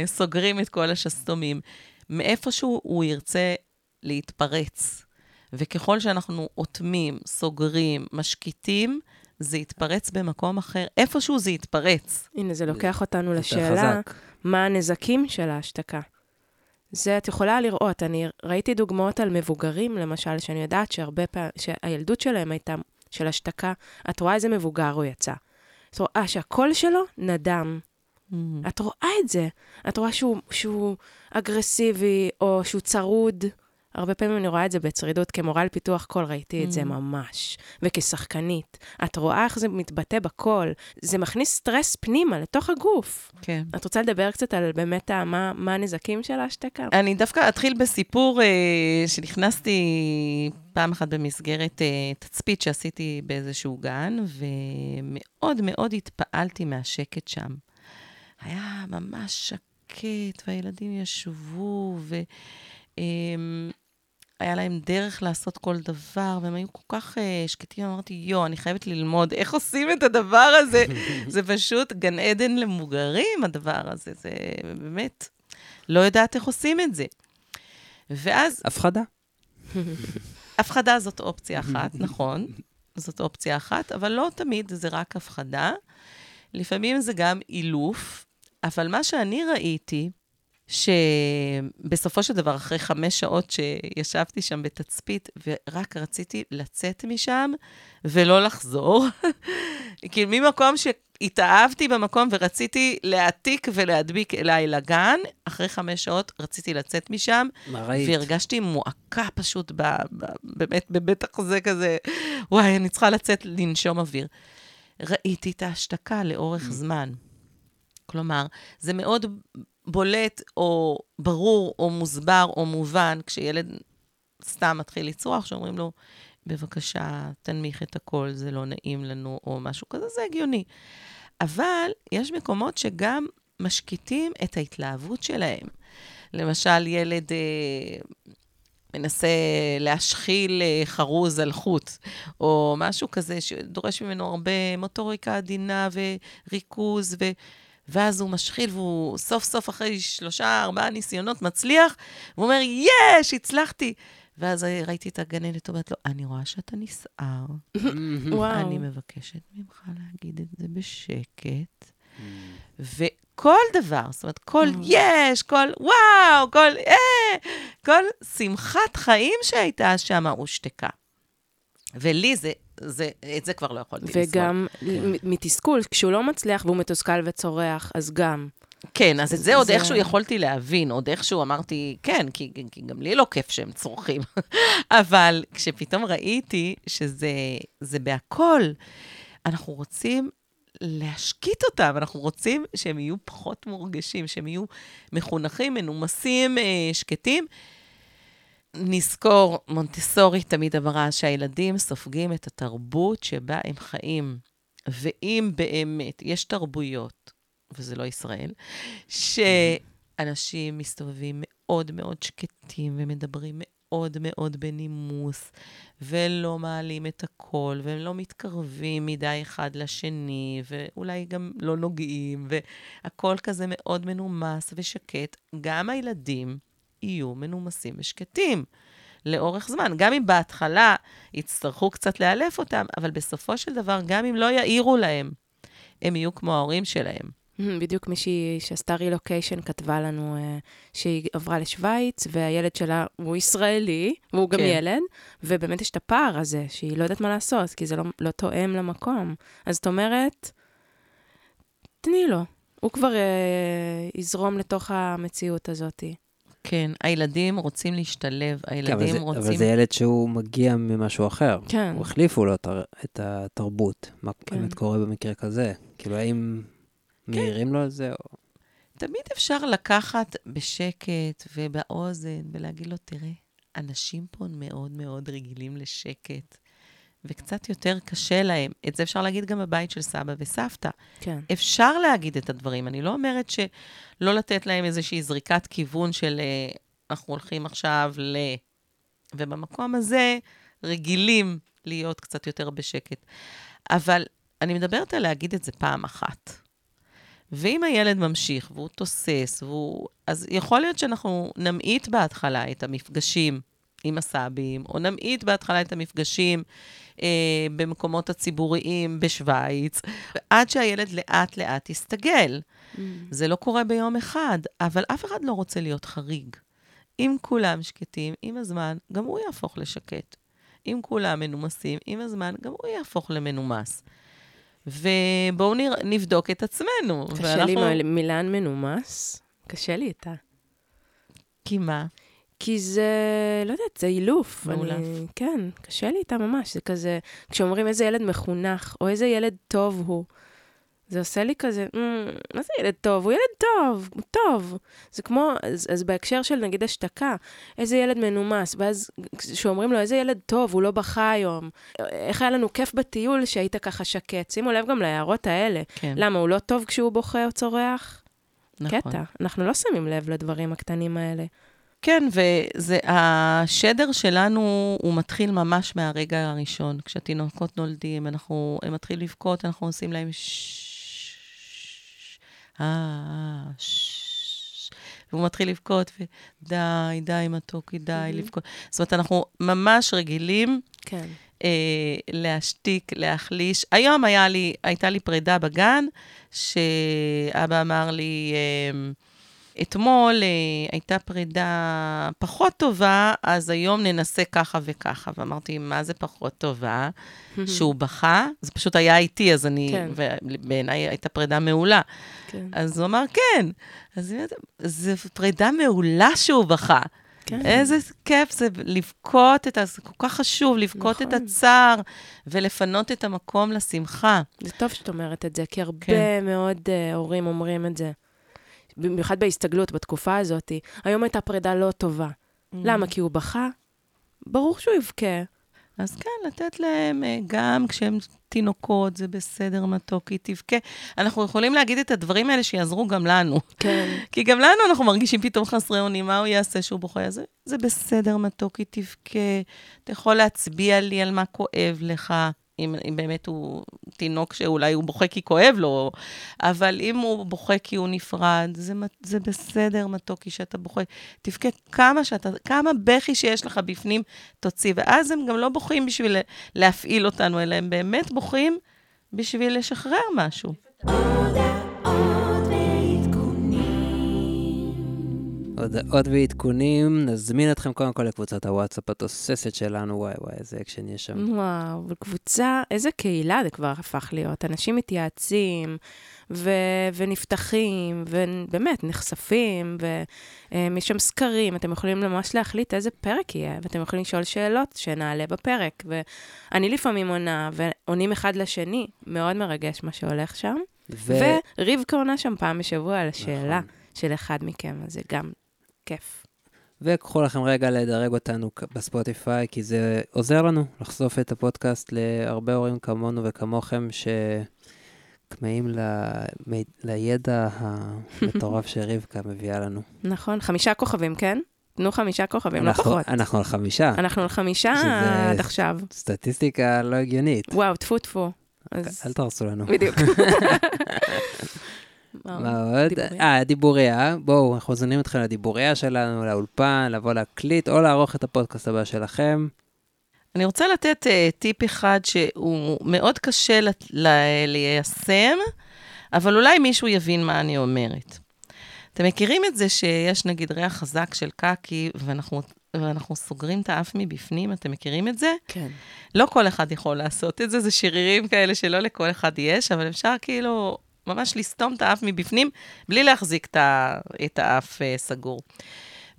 שסוגרים את כל השסתומים. מאיפשהו הוא ירצה להתפרץ. וככל שאנחנו אוטמים, סוגרים, משקיטים, זה יתפרץ במקום אחר. איפשהו זה יתפרץ. הנה, זה לוקח אותנו לשאלה, חזק. מה הנזקים של ההשתקה. זה את יכולה לראות, אני ראיתי דוגמאות על מבוגרים, למשל, שאני יודעת שהרבה פעמים, שהילדות שלהם הייתה של השתקה, את רואה איזה מבוגר הוא יצא. את רואה שהקול שלו נדם. את רואה את זה. את רואה שהוא, שהוא אגרסיבי, או שהוא צרוד. הרבה פעמים אני רואה את זה בצרידות, כמורה לפיתוח קול ראיתי את זה Mm. ממש. וכשחקנית. את רואה איך זה מתבטא בקול. זה מכניס סטרס פנימה, לתוך הגוף. כן. את רוצה לדבר קצת על באמת מה, מה הנזקים של ההשתקה? אני דווקא אתחיל בסיפור אה, שנכנסתי פעם אחת במסגרת אה, תצפית שעשיתי באיזשהו גן, ומאוד מאוד התפעלתי מהשקט שם. היה ממש שקט, והילדים ישבו, והיה להם דרך לעשות כל דבר, והם היו כל כך אה, שקטים, אמרתי, יו, אני חייבת ללמוד איך עושים את הדבר הזה. זה פשוט גן עדן למבוגרים, הדבר הזה. זה באמת, לא יודעת איך עושים את זה. ואז הפחדה. הפחדה זאת אופציה אחת, נכון, זאת אופציה אחת, אבל לא תמיד זה רק הפחדה. לפעמים זה גם אילוף, אבל מה שאני ראיתי, שבסופו של דבר, אחרי חמש שעות שישבתי שם בתצפית, ורק רציתי לצאת משם ולא לחזור, כאילו ממקום שהתאהבתי במקום ורציתי להעתיק ולהדביק אליי לגן, אחרי חמש שעות רציתי לצאת משם, מה ראית? והרגשתי מועקה פשוט, ב, ב, באמת, בבית החזה כזה, וואי, אני צריכה לצאת לנשום אוויר. ראיתי את ההשתקה לאורך זמן. כלומר, זה מאוד בולט או ברור או מוסבר או מובן כשילד סתם מתחיל לצרוח, שאומרים לו, בבקשה, תנמיך את הקול, זה לא נעים לנו, או משהו כזה, זה הגיוני. אבל יש מקומות שגם משקיטים את ההתלהבות שלהם. למשל, ילד אה, מנסה להשחיל אה, חרוז על חוט, או משהו כזה שדורש ממנו הרבה מוטוריקה עדינה וריכוז, ו... ואז הוא משחיל, והוא סוף סוף אחרי שלושה, ארבעה ניסיונות מצליח, והוא אומר, יש, הצלחתי. ואז ראיתי את הגננת אומרת לו, אני רואה שאתה נסער, וואו. אני מבקשת ממך להגיד את זה בשקט. וכל דבר, זאת אומרת, כל יש, כל וואו, כל אה, כל שמחת חיים שהייתה שם הושתקה. ולי זה, זה, את זה כבר לא יכולתי לסבול. וגם מ- מתסכול, כשהוא לא מצליח והוא מתוסכל וצורח, אז גם. כן, אז את זה עוד זה- איכשהו יכולתי להבין, עוד איכשהו אמרתי, כן, כי, כי גם לי לא כיף שהם צורכים. אבל כשפתאום ראיתי שזה זה בהכל, אנחנו רוצים להשקיט אותם, אנחנו רוצים שהם יהיו פחות מורגשים, שהם יהיו מחונכים, מנומסים, אה, שקטים. נזכור, מונטסורי תמיד אמרה שהילדים סופגים את התרבות שבה הם חיים. ואם באמת יש תרבויות, וזה לא ישראל, שאנשים מסתובבים מאוד מאוד שקטים ומדברים מאוד מאוד בנימוס, ולא מעלים את הקול, והם לא מתקרבים מדי אחד לשני, ואולי גם לא נוגעים, והכל כזה מאוד מנומס ושקט, גם הילדים יהיו מנומסים ושקטים. לאורך זמן. גם אם בהתחלה יצטרכו קצת לאלף אותם, אבל בסופו של דבר, גם אם לא יעירו להם, הם יהיו כמו ההורים שלהם. בדיוק מישהי שעשתה רילוקיישן כתבה לנו uh, שהיא עברה לשוויץ, והילד שלה הוא ישראלי, והוא גם כן. ילד, ובאמת יש את הפער הזה, שהיא לא יודעת מה לעשות, כי זה לא, לא תואם למקום. אז את אומרת, תני לו, הוא כבר uh, יזרום לתוך המציאות הזאת. כן, הילדים רוצים להשתלב, כן, אבל, הילדים זה, רוצים... אבל זה ילד שהוא מגיע ממשהו אחר. כן. הוא החליפו לו את הר- את התרבות. מה כן. באמת קורה במקרה כזה? כאילו, האם מעירים לו על זה? או... תמיד אפשר לקחת בשקט ובאוזן ולהגיד לו, תראה, אנשים פה מאוד מאוד רגילים לשקט, וקצת יותר קשה להם. את זה אפשר להגיד גם בבית של סבא וסבתא. כן. אפשר להגיד את הדברים. אני לא אומרת שלא לתת להם איזושהי זריקת כיוון של אה, אנחנו הולכים עכשיו ל... ובמקום הזה רגילים להיות קצת יותר בשקט. אבל אני מדברת על להגיד את זה פעם אחת. ואם הילד ממשיך והוא תוסס, והוא... אז יכול להיות שאנחנו נמעיט בהתחלה את המפגשים עם הסבים, או נמעיט בהתחלה את המפגשים אה, במקומות הציבוריים בשוויץ, עד שהילד לאט-לאט יסתגל. זה לא קורה ביום אחד, אבל אף אחד לא רוצה להיות חריג. אם כולם שקטים, עם הזמן, גם הוא יהפוך לשקט. אם כולם מנומסים, עם הזמן, גם הוא יהפוך למנומס. ובואו נר... נבדוק את עצמנו. קשה לי עם המילה מנומס, קשה לי איתה. כי מה? כי זה, לא יודעת, זה אילוף. מאולף. אני, כן, קשה לי איתה ממש. זה כזה, כשאומרים איזה ילד מחונך, או איזה ילד טוב הוא, זה עושה לי כזה, "מ, מה זה ילד טוב? הוא ילד טוב, הוא טוב. זה כמו, אז, אז בהקשר של נגיד השתקה, איזה ילד מנומס, ואז כשאומרים לו, איזה ילד טוב, הוא לא בכה היום. איך היה לנו כיף בטיול שהיית ככה שקט. שימו לב גם להערות האלה. כן, למה, הוא לא טוב כשהוא בוכה או צורח? נכון. קטע. אנחנו לא שמים לב לדברים הקטנים האלה. כן, והשדר שלנו, הוא מתחיל ממש מהרגע הראשון. כשהתינוקות נולדים, אנחנו, הם מתחילים לבכות, אנחנו עושים להם ששש, אה, אה, ששש. והוא מתחיל לבכות, ודי, די, מתוקי, די, מהמם. לבכות. זאת אומרת, אנחנו ממש רגילים כן. אה, להשתיק, להחליש. היום היה לי, הייתה לי פרידה בגן, שאבא אמר לי, אה, אתמול אה, הייתה פרידה פחות טובה, אז היום ננסה ככה וככה. ואמרתי, מה זה פחות טובה? שהוא בכה, זה פשוט היה איתי, אז אני, כן. ובעיניי הייתה פרידה מעולה. כן. אז הוא אמר, כן. אז זו פרידה מעולה שהוא בכה. כן. איזה כיף זה לבכות את ה... זה כל כך חשוב, לבכות את נכון. הצער ולפנות את המקום לשמחה. זה טוב שאת אומרת את זה, כי הרבה כן. מאוד uh, הורים אומרים את זה. במיוחד בהסתגלות, בתקופה הזאת. היום הייתה פרידה לא טובה. למה? כי הוא בכה? ברור שהוא יבכה. אז כן, לתת להם, אה, גם כשהם תינוקות, זה בסדר, מתוקי, תבכה. אנחנו יכולים להגיד את הדברים האלה שיעזרו גם לנו. כן. כי גם לנו אנחנו מרגישים פתאום חסרי אונים, מה הוא יעשה שהוא בוכה? אז זה, זה בסדר, מתוקי, תבכה. אתה יכול להצביע לי על מה כואב לך, אם, אם באמת הוא תינוק שאולי הוא בוכה כי כואב לו, אבל אם הוא בוכה כי הוא נפרד, זה, זה בסדר, מתוקי, שאתה בוכה. תבכה כמה שאתה, כמה בכי שיש לך בפנים, תוציא. ואז הם גם לא בוכים בשביל להפעיל אותנו, אלא הם באמת בוכים בשביל לשחרר משהו. הודעות ועדכונים, נזמין אתכם קודם כל לקבוצת הוואטסאפ התוססת שלנו, וואי וואי, איזה אקשן יש שם. וואו, וקבוצה, איזה קהילה זה כבר הפך להיות. אנשים מתייעצים ו- ונפתחים, ובאמת, נחשפים, ויש שם סקרים, אתם יכולים ממש להחליט איזה פרק יהיה, ואתם יכולים לשאול שאלות שנעלה בפרק. ואני לפעמים עונה, ועונים אחד לשני, מאוד מרגש מה שהולך שם. ו... ורבקה עונה שם פעם בשבוע על השאלה נכון. של אחד מכם, אז זה גם כיף. וקחו לכם רגע לדרג אותנו בספוטיפיי, כי זה עוזר לנו לחשוף את הפודקאסט להרבה הורים כמונו וכמוכם, שכמהים ל- לידע המטורף שרבקה מביאה לנו. נכון, חמישה כוכבים, כן? תנו חמישה כוכבים, לא פחות. אנחנו על חמישה, אנחנו על חמישה עד עכשיו. סטטיסטיקה לא הגיונית. וואו, טפו טפו. אז אל תהרסו לנו. בדיוק. מה עוד? דיבוריה. אה, דיבוריה. בואו, אנחנו מזמינים אתכם לדיבוריה שלנו, לאולפן, לבוא להקליט או לערוך את הפודקאסט הבא שלכם. אני רוצה לתת uh, טיפ אחד שהוא מאוד קשה ל- ל- ליישם, אבל אולי מישהו יבין מה אני אומרת. אתם מכירים את זה שיש נגיד ריח חזק של קקי, ואנחנו, ואנחנו סוגרים את האף מבפנים? אתם מכירים את זה? כן. לא כל אחד יכול לעשות את זה, זה שרירים כאלה שלא לכל אחד יש, אבל אפשר כאילו ממש לסתום את האף מבפנים, בלי להחזיק את, האף uh, סגור.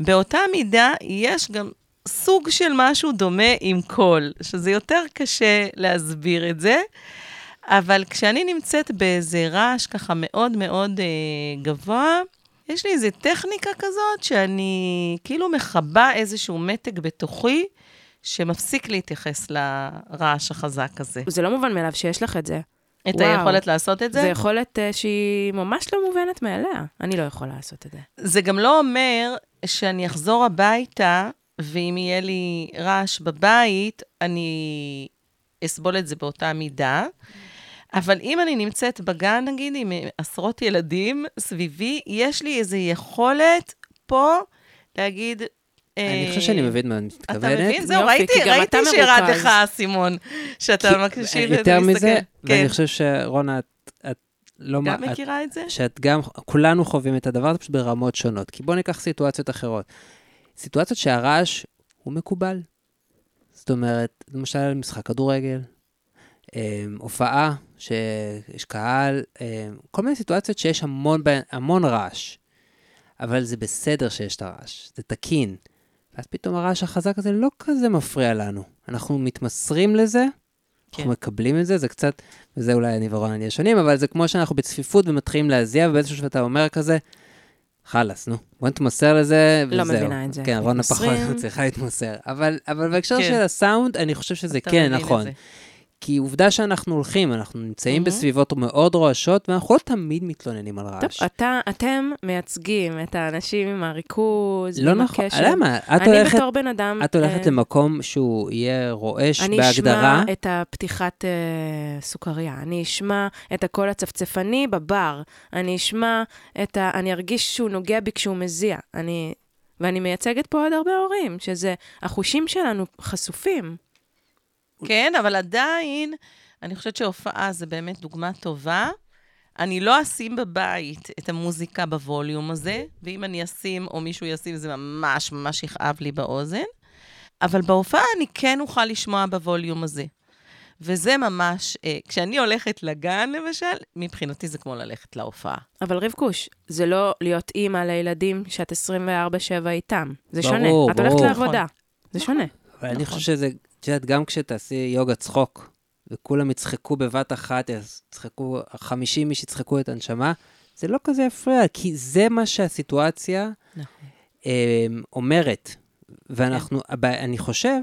באותה מידה, יש גם סוג של משהו דומה עם קול, שזה יותר קשה להסביר את זה, אבל כשאני נמצאת באיזה רעש ככה מאוד מאוד uh, גבוה, יש לי איזו טכניקה כזאת שאני כאילו מכבה איזשהו מתג בתוכי, שמפסיק להתייחס לרעש החזק הזה. זה לא מובן מאליו שיש לך את זה. את וואו. היכולת לעשות את זה? זה יכולת uh, שהיא ממש לא מובנת מאליה. אני לא יכולה לעשות את זה. זה גם לא אומר שאני אחזור הביתה, ואם יהיה לי רעש בבית, אני אסבול את זה באותה מידה. אבל אם אני נמצאת בגן, נגיד, עם עשרות ילדים סביבי, יש לי איזו יכולת פה להגיד... אני אה, חושב שאני מבין מה את אתה מתכוונת. מבין? זהו, ראיתי, אתה ראיתי שירד. לך האסימון, שאתה מקשיב יותר ומסתכל. מזה, ואני כן. חושב שרונה, את, לא... גם מכירה את זה? שאת גם, כולנו חווים את הדבר הזה פשוט ברמות שונות. כי בואו ניקח סיטואציות אחרות. סיטואציות שהרעש הוא מקובל. זאת אומרת, למשל משחק כדורגל, אה, הופעה שיש קהל, אה, כל מיני סיטואציות שיש המון, המון רעש. אבל זה בסדר שיש את הרעש, זה תקין. ואז פתאום הרעש החזק הזה לא כזה מפריע לנו. אנחנו מתמסרים לזה, אנחנו כן. מקבלים את זה, זה קצת, וזה אולי אני ורונה נהיה שונים, אבל זה כמו שאנחנו בצפיפות ומתחילים להזיע, ובאיזשהו שלב אתה אומר כזה, חלאס, נו, בוא נתמסר לזה, לא וזהו. מבינה את זה. כן, רונה פחות. צריכה להתמסר. אבל, אבל בהקשר כן. של הסאונד, אני חושב שזה כן נכון. כי עובדה שאנחנו הולכים, אנחנו נמצאים מהמם. בסביבות מאוד רועשות, ואנחנו לא תמיד מתלוננים על טוב, רעש. אתה, אתם מייצגים את האנשים עם הריכוז, לא עם נכון, הקשב. למה? את אני הולכת, בתור בן אדם... את הולכת אה, למקום שהוא יהיה רועש אני בהגדרה. אשמע את הפתיחת אה, סוכריה, אני אשמע את הקול הצפצפני בבר, אני אשמע את ה... אני ארגיש שהוא נוגע בי כשהוא מזיע. אני... ואני מייצגת פה עוד הרבה הורים, שזה... החושים שלנו חשופים. כן, אבל עדיין, אני חושבת שהופעה זה באמת דוגמה טובה. אני לא אשים בבית את המוזיקה בווליום הזה, ואם אני אשים או מישהו ישים, זה ממש ממש יכאב לי באוזן. אבל בהופעה אני כן אוכל לשמוע בווליום הזה. וזה ממש, אה, כשאני הולכת לגן, למשל, מבחינתי זה כמו ללכת להופעה. אבל רבקוש, זה לא להיות אימא לילדים שאת 24-7 איתם. זה שונה. ברור, את הולכת ברור. לעבודה. זה שונה. אבל אני נכון. חושב שזה, את יודעת, גם כשתעשי יוגה צחוק, וכולם יצחקו בבת אחת, יצחקו, 50 איש יצחקו את הנשמה, זה לא כזה יפריע, כי זה מה שהסיטואציה נכון. אה, אומרת. ואנחנו, הבע- אני חושב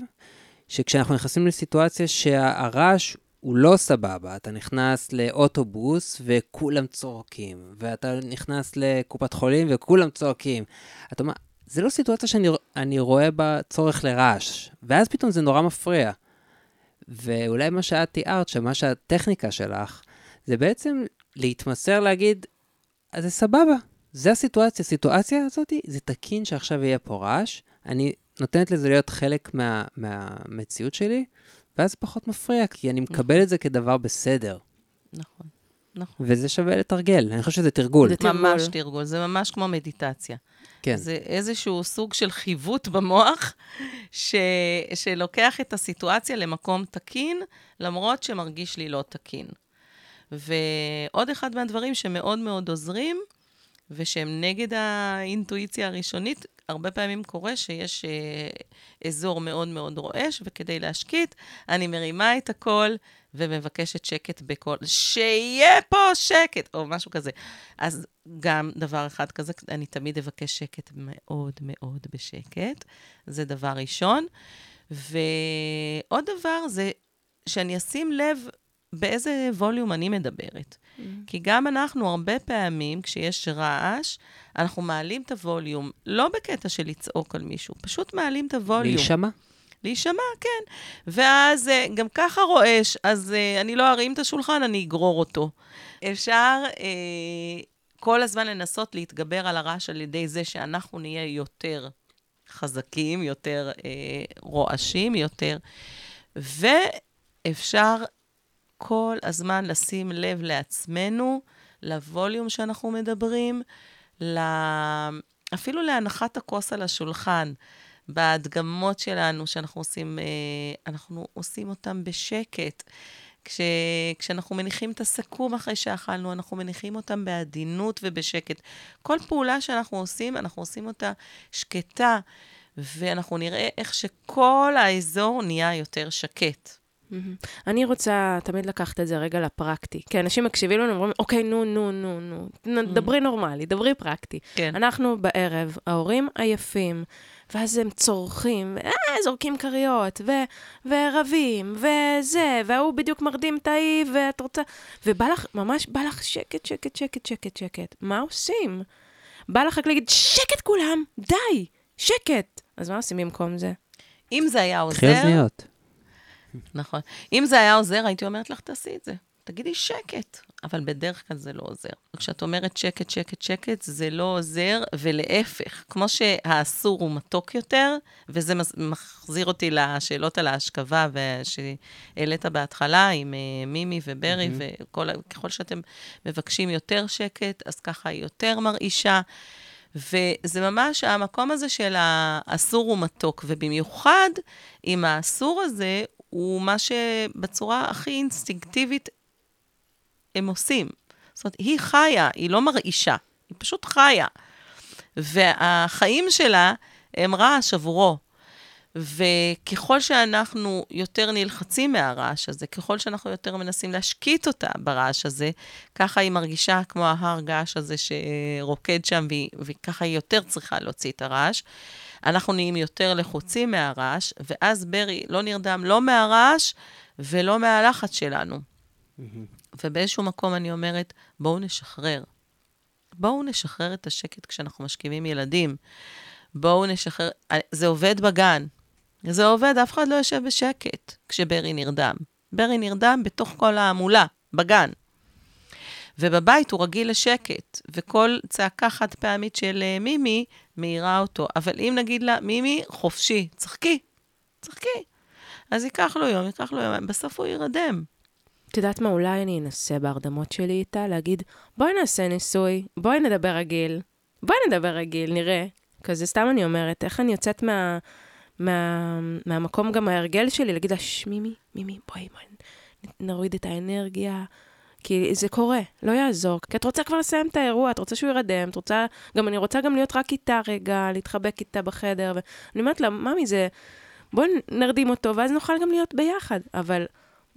שכשאנחנו נכנסים לסיטואציה שהרעש הוא לא סבבה, אתה נכנס לאוטובוס וכולם צורקים, ואתה נכנס לקופת חולים וכולם צועקים. אתה אומר, זה לא סיטואציה שאני אני רואה בה צורך לרעש, ואז פתאום זה נורא מפריע. ואולי מה שאת תיארת, שמה שהטכניקה שלך, זה בעצם להתמסר להגיד, אז זה סבבה, זה הסיטואציה. הסיטואציה הזאת, זה תקין שעכשיו יהיה פה רעש, אני נותנת לזה להיות חלק מה, מהמציאות שלי, ואז זה פחות מפריע, כי אני מקבל את זה כדבר בסדר. נכון, נכון. וזה שווה לתרגל, אני חושב שזה תרגול. זה תרגול. ממש תרגול, זה ממש כמו מדיטציה. כן. זה איזשהו סוג של חיווט במוח, ש... שלוקח את הסיטואציה למקום תקין, למרות שמרגיש לי לא תקין. ועוד אחד מהדברים שמאוד מאוד עוזרים, ושהם נגד האינטואיציה הראשונית, הרבה פעמים קורה שיש אה, אזור מאוד מאוד רועש, וכדי להשקיט, אני מרימה את הקול ומבקשת שקט בקול, שיהיה פה שקט, או משהו כזה. אז גם דבר אחד כזה, אני תמיד אבקש שקט מאוד מאוד בשקט, זה דבר ראשון. ועוד דבר זה שאני אשים לב באיזה ווליום אני מדברת. כי גם אנחנו, הרבה פעמים, כשיש רעש, אנחנו מעלים את הווליום, לא בקטע של לצעוק על מישהו, פשוט מעלים את הווליום. להישמע? להישמע, כן. ואז אה, גם ככה רועש, אז אה, אני לא ארים את השולחן, אני אגרור אותו. אפשר אה, כל הזמן לנסות להתגבר על הרעש על ידי זה שאנחנו נהיה יותר חזקים, יותר אה, רועשים, יותר... ואפשר כל הזמן לשים לב לעצמנו לווליום שאנחנו מדברים, ל... אפילו להנחת הכוס על השולחן. בהדגמות שלנו, שאנחנו עושים, אה, אנחנו עושים אותם בשקט. כש, כשאנחנו מניחים את הסכו"ם אחרי שאכלנו, אנחנו מניחים אותם בעדינות ובשקט. כל פעולה שאנחנו עושים, אנחנו עושים אותה שקטה, ואנחנו נראה איך שכל האזור נהיה יותר שקט. אני רוצה תמיד לקחת את זה רגע לפרקטי. כי אנשים מקשיבים לנו ואומרים, אוקיי, נו, נו, נו, נו, דברי נורמלי, דברי פרקטי. כן. אנחנו בערב, ההורים עייפים, ואז הם צורכים, אה, זורקים כריות, ו- ורבים, וזה, וההוא בדיוק מרדים את ההיא, ואת רוצה... ובא לך, ממש בא לך שקט, שקט, שקט, שקט, שקט. מה עושים? בא לך רק להגיד, שקט כולם, די, שקט. אז מה עושים במקום זה? אם זה היה עוזר... קחי אוזניות. נכון. אם זה היה עוזר, הייתי אומרת לך, תעשי את זה. תגידי שקט, אבל בדרך כלל זה לא עוזר. כשאת אומרת שקט, שקט, שקט, זה לא עוזר, ולהפך, כמו שהאסור הוא מתוק יותר, וזה מחזיר אותי לשאלות על ההשכבה שהעלית בהתחלה עם uh, מימי וברי, mm-hmm. וככל שאתם מבקשים יותר שקט, אז ככה היא יותר מרעישה. וזה ממש המקום הזה של האסור הוא מתוק, ובמיוחד עם האסור הזה, הוא מה שבצורה הכי אינסטינקטיבית הם עושים. זאת אומרת, היא חיה, היא לא מרעישה, היא פשוט חיה. והחיים שלה הם רעש עבורו. וככל שאנחנו יותר נלחצים מהרעש הזה, ככל שאנחנו יותר מנסים להשקיט אותה ברעש הזה, ככה היא מרגישה כמו ההר געש הזה שרוקד שם, והיא, וככה היא יותר צריכה להוציא את הרעש. אנחנו נהיים יותר לחוצים מהרעש, ואז ברי לא נרדם לא מהרעש ולא מהלחץ שלנו. ובאיזשהו מקום אני אומרת, בואו נשחרר. בואו נשחרר את השקט כשאנחנו משכיבים ילדים. בואו נשחרר, זה עובד בגן. זה עובד, אף אחד לא יושב בשקט כשברי נרדם. ברי נרדם בתוך כל ההמולה, בגן. ובבית הוא רגיל לשקט, וכל צעקה חד פעמית של uh, מימי מאירה אותו. אבל אם נגיד לה, מימי, חופשי, צחקי, צחקי. אז ייקח לו יום, ייקח לו יום, בסוף הוא יירדם. את יודעת מה, אולי אני אנסה בהרדמות שלי איתה להגיד, בואי נעשה ניסוי, בואי נדבר רגיל, בואי נדבר רגיל, נראה. כזה סתם אני אומרת, איך אני יוצאת מה, מה, מהמקום גם ההרגל שלי, להגיד לה, מימי, מימי, בואי, בואי, נוריד את האנרגיה. כי זה קורה, לא יעזור. כי את רוצה כבר לסיים את האירוע, את רוצה שהוא ירדם, את רוצה... גם אני רוצה גם להיות רק איתה רגע, להתחבק איתה בחדר. ואני אומרת לה, ממי, זה... בואי נרדים אותו, ואז נוכל גם להיות ביחד. אבל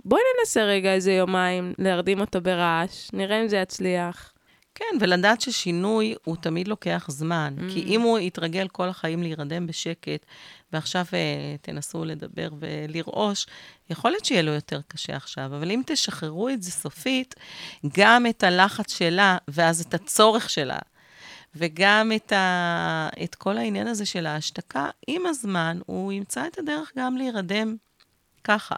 בואי ננסה רגע איזה יומיים להרדים אותו ברעש, נראה אם זה יצליח. כן, ולדעת ששינוי הוא תמיד לוקח זמן. Mm. כי אם הוא יתרגל כל החיים להירדם בשקט, ועכשיו uh, תנסו לדבר ולרעוש, יכול להיות שיהיה לו יותר קשה עכשיו. אבל אם תשחררו את זה סופית, גם את הלחץ שלה, ואז את הצורך שלה, וגם את, ה... את כל העניין הזה של ההשתקה, עם הזמן הוא ימצא את הדרך גם להירדם ככה.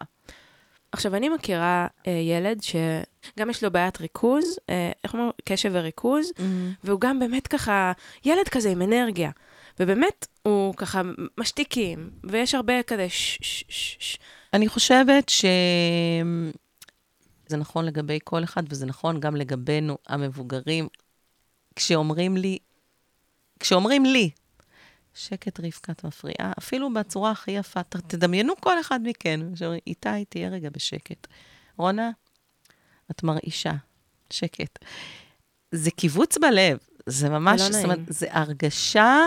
עכשיו, אני מכירה אה, ילד שגם יש לו בעיית ריכוז, אה, איך אומרים? קשב וריכוז, mm-hmm. והוא גם באמת ככה, ילד כזה עם אנרגיה. ובאמת, הוא ככה משתיקים, ויש הרבה כזה ש-ש-ש-ש. אני חושבת שזה נכון לגבי כל אחד, וזה נכון גם לגבינו, המבוגרים. כשאומרים לי, כשאומרים לי, שקט רבקה, את מפריעה, אפילו בצורה הכי יפה. תדמיינו כל אחד מכן, שאומרים, איתי, תהיה רגע בשקט. רונה, את מרעישה, שקט. זה קיבוץ בלב, זה ממש, לא זאת אומרת, זה הרגשה,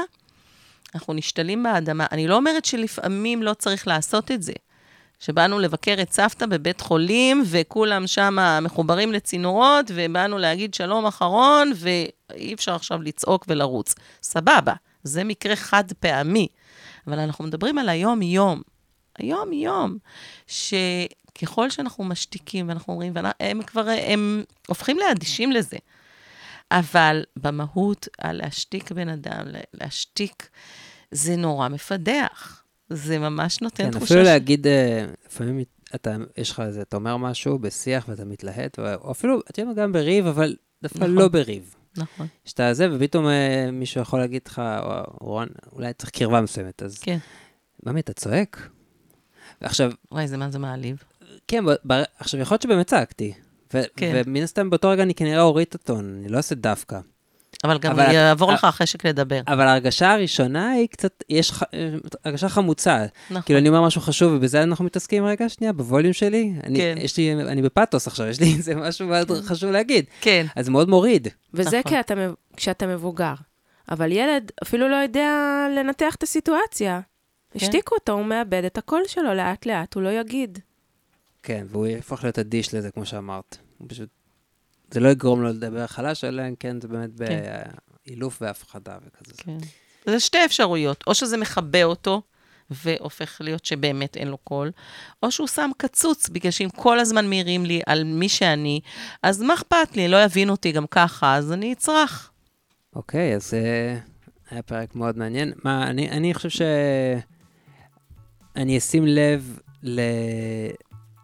אנחנו נשתלים באדמה. אני לא אומרת שלפעמים לא צריך לעשות את זה. שבאנו לבקר את סבתא בבית חולים, וכולם שם מחוברים לצינורות, ובאנו להגיד שלום אחרון, ואי אפשר עכשיו לצעוק ולרוץ. סבבה. זה מקרה חד פעמי. אבל אנחנו מדברים על היום-יום. היום-יום, שככל שאנחנו משתיקים ואנחנו אומרים, והם כבר, הם הופכים לאדישים לזה. אבל במהות, להשתיק בן אדם, להשתיק, זה נורא מפדח. זה ממש נותן כן, תחושה... כן, אפילו ש... להגיד, אה, לפעמים אתה, יש לך איזה, אתה אומר משהו בשיח ואתה מתלהט, או אפילו, אתה יודע, גם בריב, אבל דווקא נכון. לא בריב. נכון. שאתה זה, ופתאום אה, מישהו יכול להגיד לך, רון, אולי צריך קרבה מסוימת, אז... כן. ממי, אתה צועק? ועכשיו... וואי, זה מה זה מעליב. כן, ב, ב, עכשיו, יכול להיות שבאמת צעקתי, ו- כן. ומן הסתם באותו רגע אני כנראה אוריד את הטון, אני לא אעשה דווקא. אבל גם אבל את- יעבור אה- לך החשק לדבר. אבל ההרגשה הראשונה היא קצת, יש ח- הרגשה חמוצה. נכון. כאילו, אני אומר משהו חשוב, ובזה אנחנו מתעסקים רגע שנייה, בווליום שלי. אני, כן. יש לי, אני בפאתוס עכשיו, יש לי איזה משהו מאוד חשוב להגיד. כן. אז זה מאוד מוריד. וזה נכון. כי אתה, כשאתה מבוגר. אבל ילד אפילו לא יודע לנתח את הסיטואציה. כן. השתיקו אותו, הוא מאבד את הקול שלו לאט-לאט, הוא לא יגיד. כן, והוא יהפוך להיות אדיש לזה, כמו שאמרת. הוא פשוט... זה לא יגרום לו לדבר חלש, אלא אם כן זה באמת באילוף והפחדה וכזה. כן. זה שתי אפשרויות, או שזה מכבה אותו, והופך להיות שבאמת אין לו קול, או שהוא שם קצוץ, בגלל שאם כל הזמן מעירים לי על מי שאני, אז מה אכפת לי? לא יבין אותי גם ככה, אז אני אצרח. אוקיי, אז אה, היה פרק מאוד מעניין. מה, אני, אני חושב ש... אני אשים לב ל...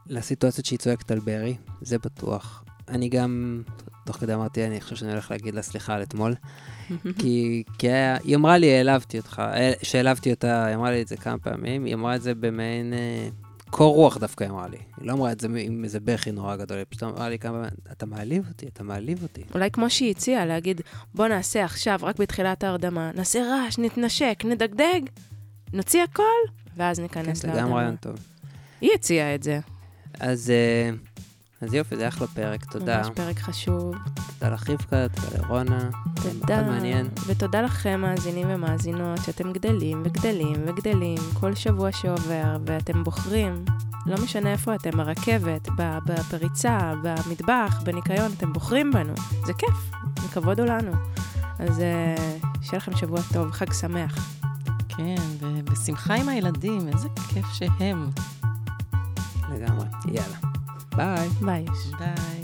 לסיטואציות שהיא צועקת על ברי, זה בטוח. אני גם, תוך כדי אמרתי, אני חושב שאני הולך להגיד לה סליחה על אתמול, כי, כי היה, היא אמרה לי, העלבתי אותך, אה, שהעלבתי אותה, היא אמרה לי את זה כמה פעמים, היא אמרה את זה במעין אה, קור רוח דווקא, היא אמרה לי. היא לא אמרה את זה עם איזה בכי נורא גדול, היא פשוט אמרה לי כמה פעמים, אתה מעליב אותי, אתה מעליב אותי. אולי כמו שהיא הציעה, להגיד, בוא נעשה עכשיו, רק בתחילת ההרדמה, נעשה רעש, נתנשק, נדגדג, נוציא הכל, ואז כן, ניכנס זה גם להרדמה. רעיון טוב. היא הציעה את זה. אז, אה, אז יופי, זה אחלה פרק, תודה. ממש פרק חשוב. תודה לך רבקה, תודה לרונה. תודה. מאוד מעניין. ותודה לכם, מאזינים ומאזינות, שאתם גדלים וגדלים וגדלים כל שבוע שעובר, ואתם בוחרים, לא משנה איפה אתם, ברכבת, ב- בפריצה, במטבח, בניקיון, אתם בוחרים בנו. זה כיף, וכבוד הוא לנו. אז אה, שיהיה לכם שבוע טוב, חג שמח. כן, ובשמחה עם הילדים, איזה כיף שהם. לגמרי. יאללה. Bye. Bye. Bye.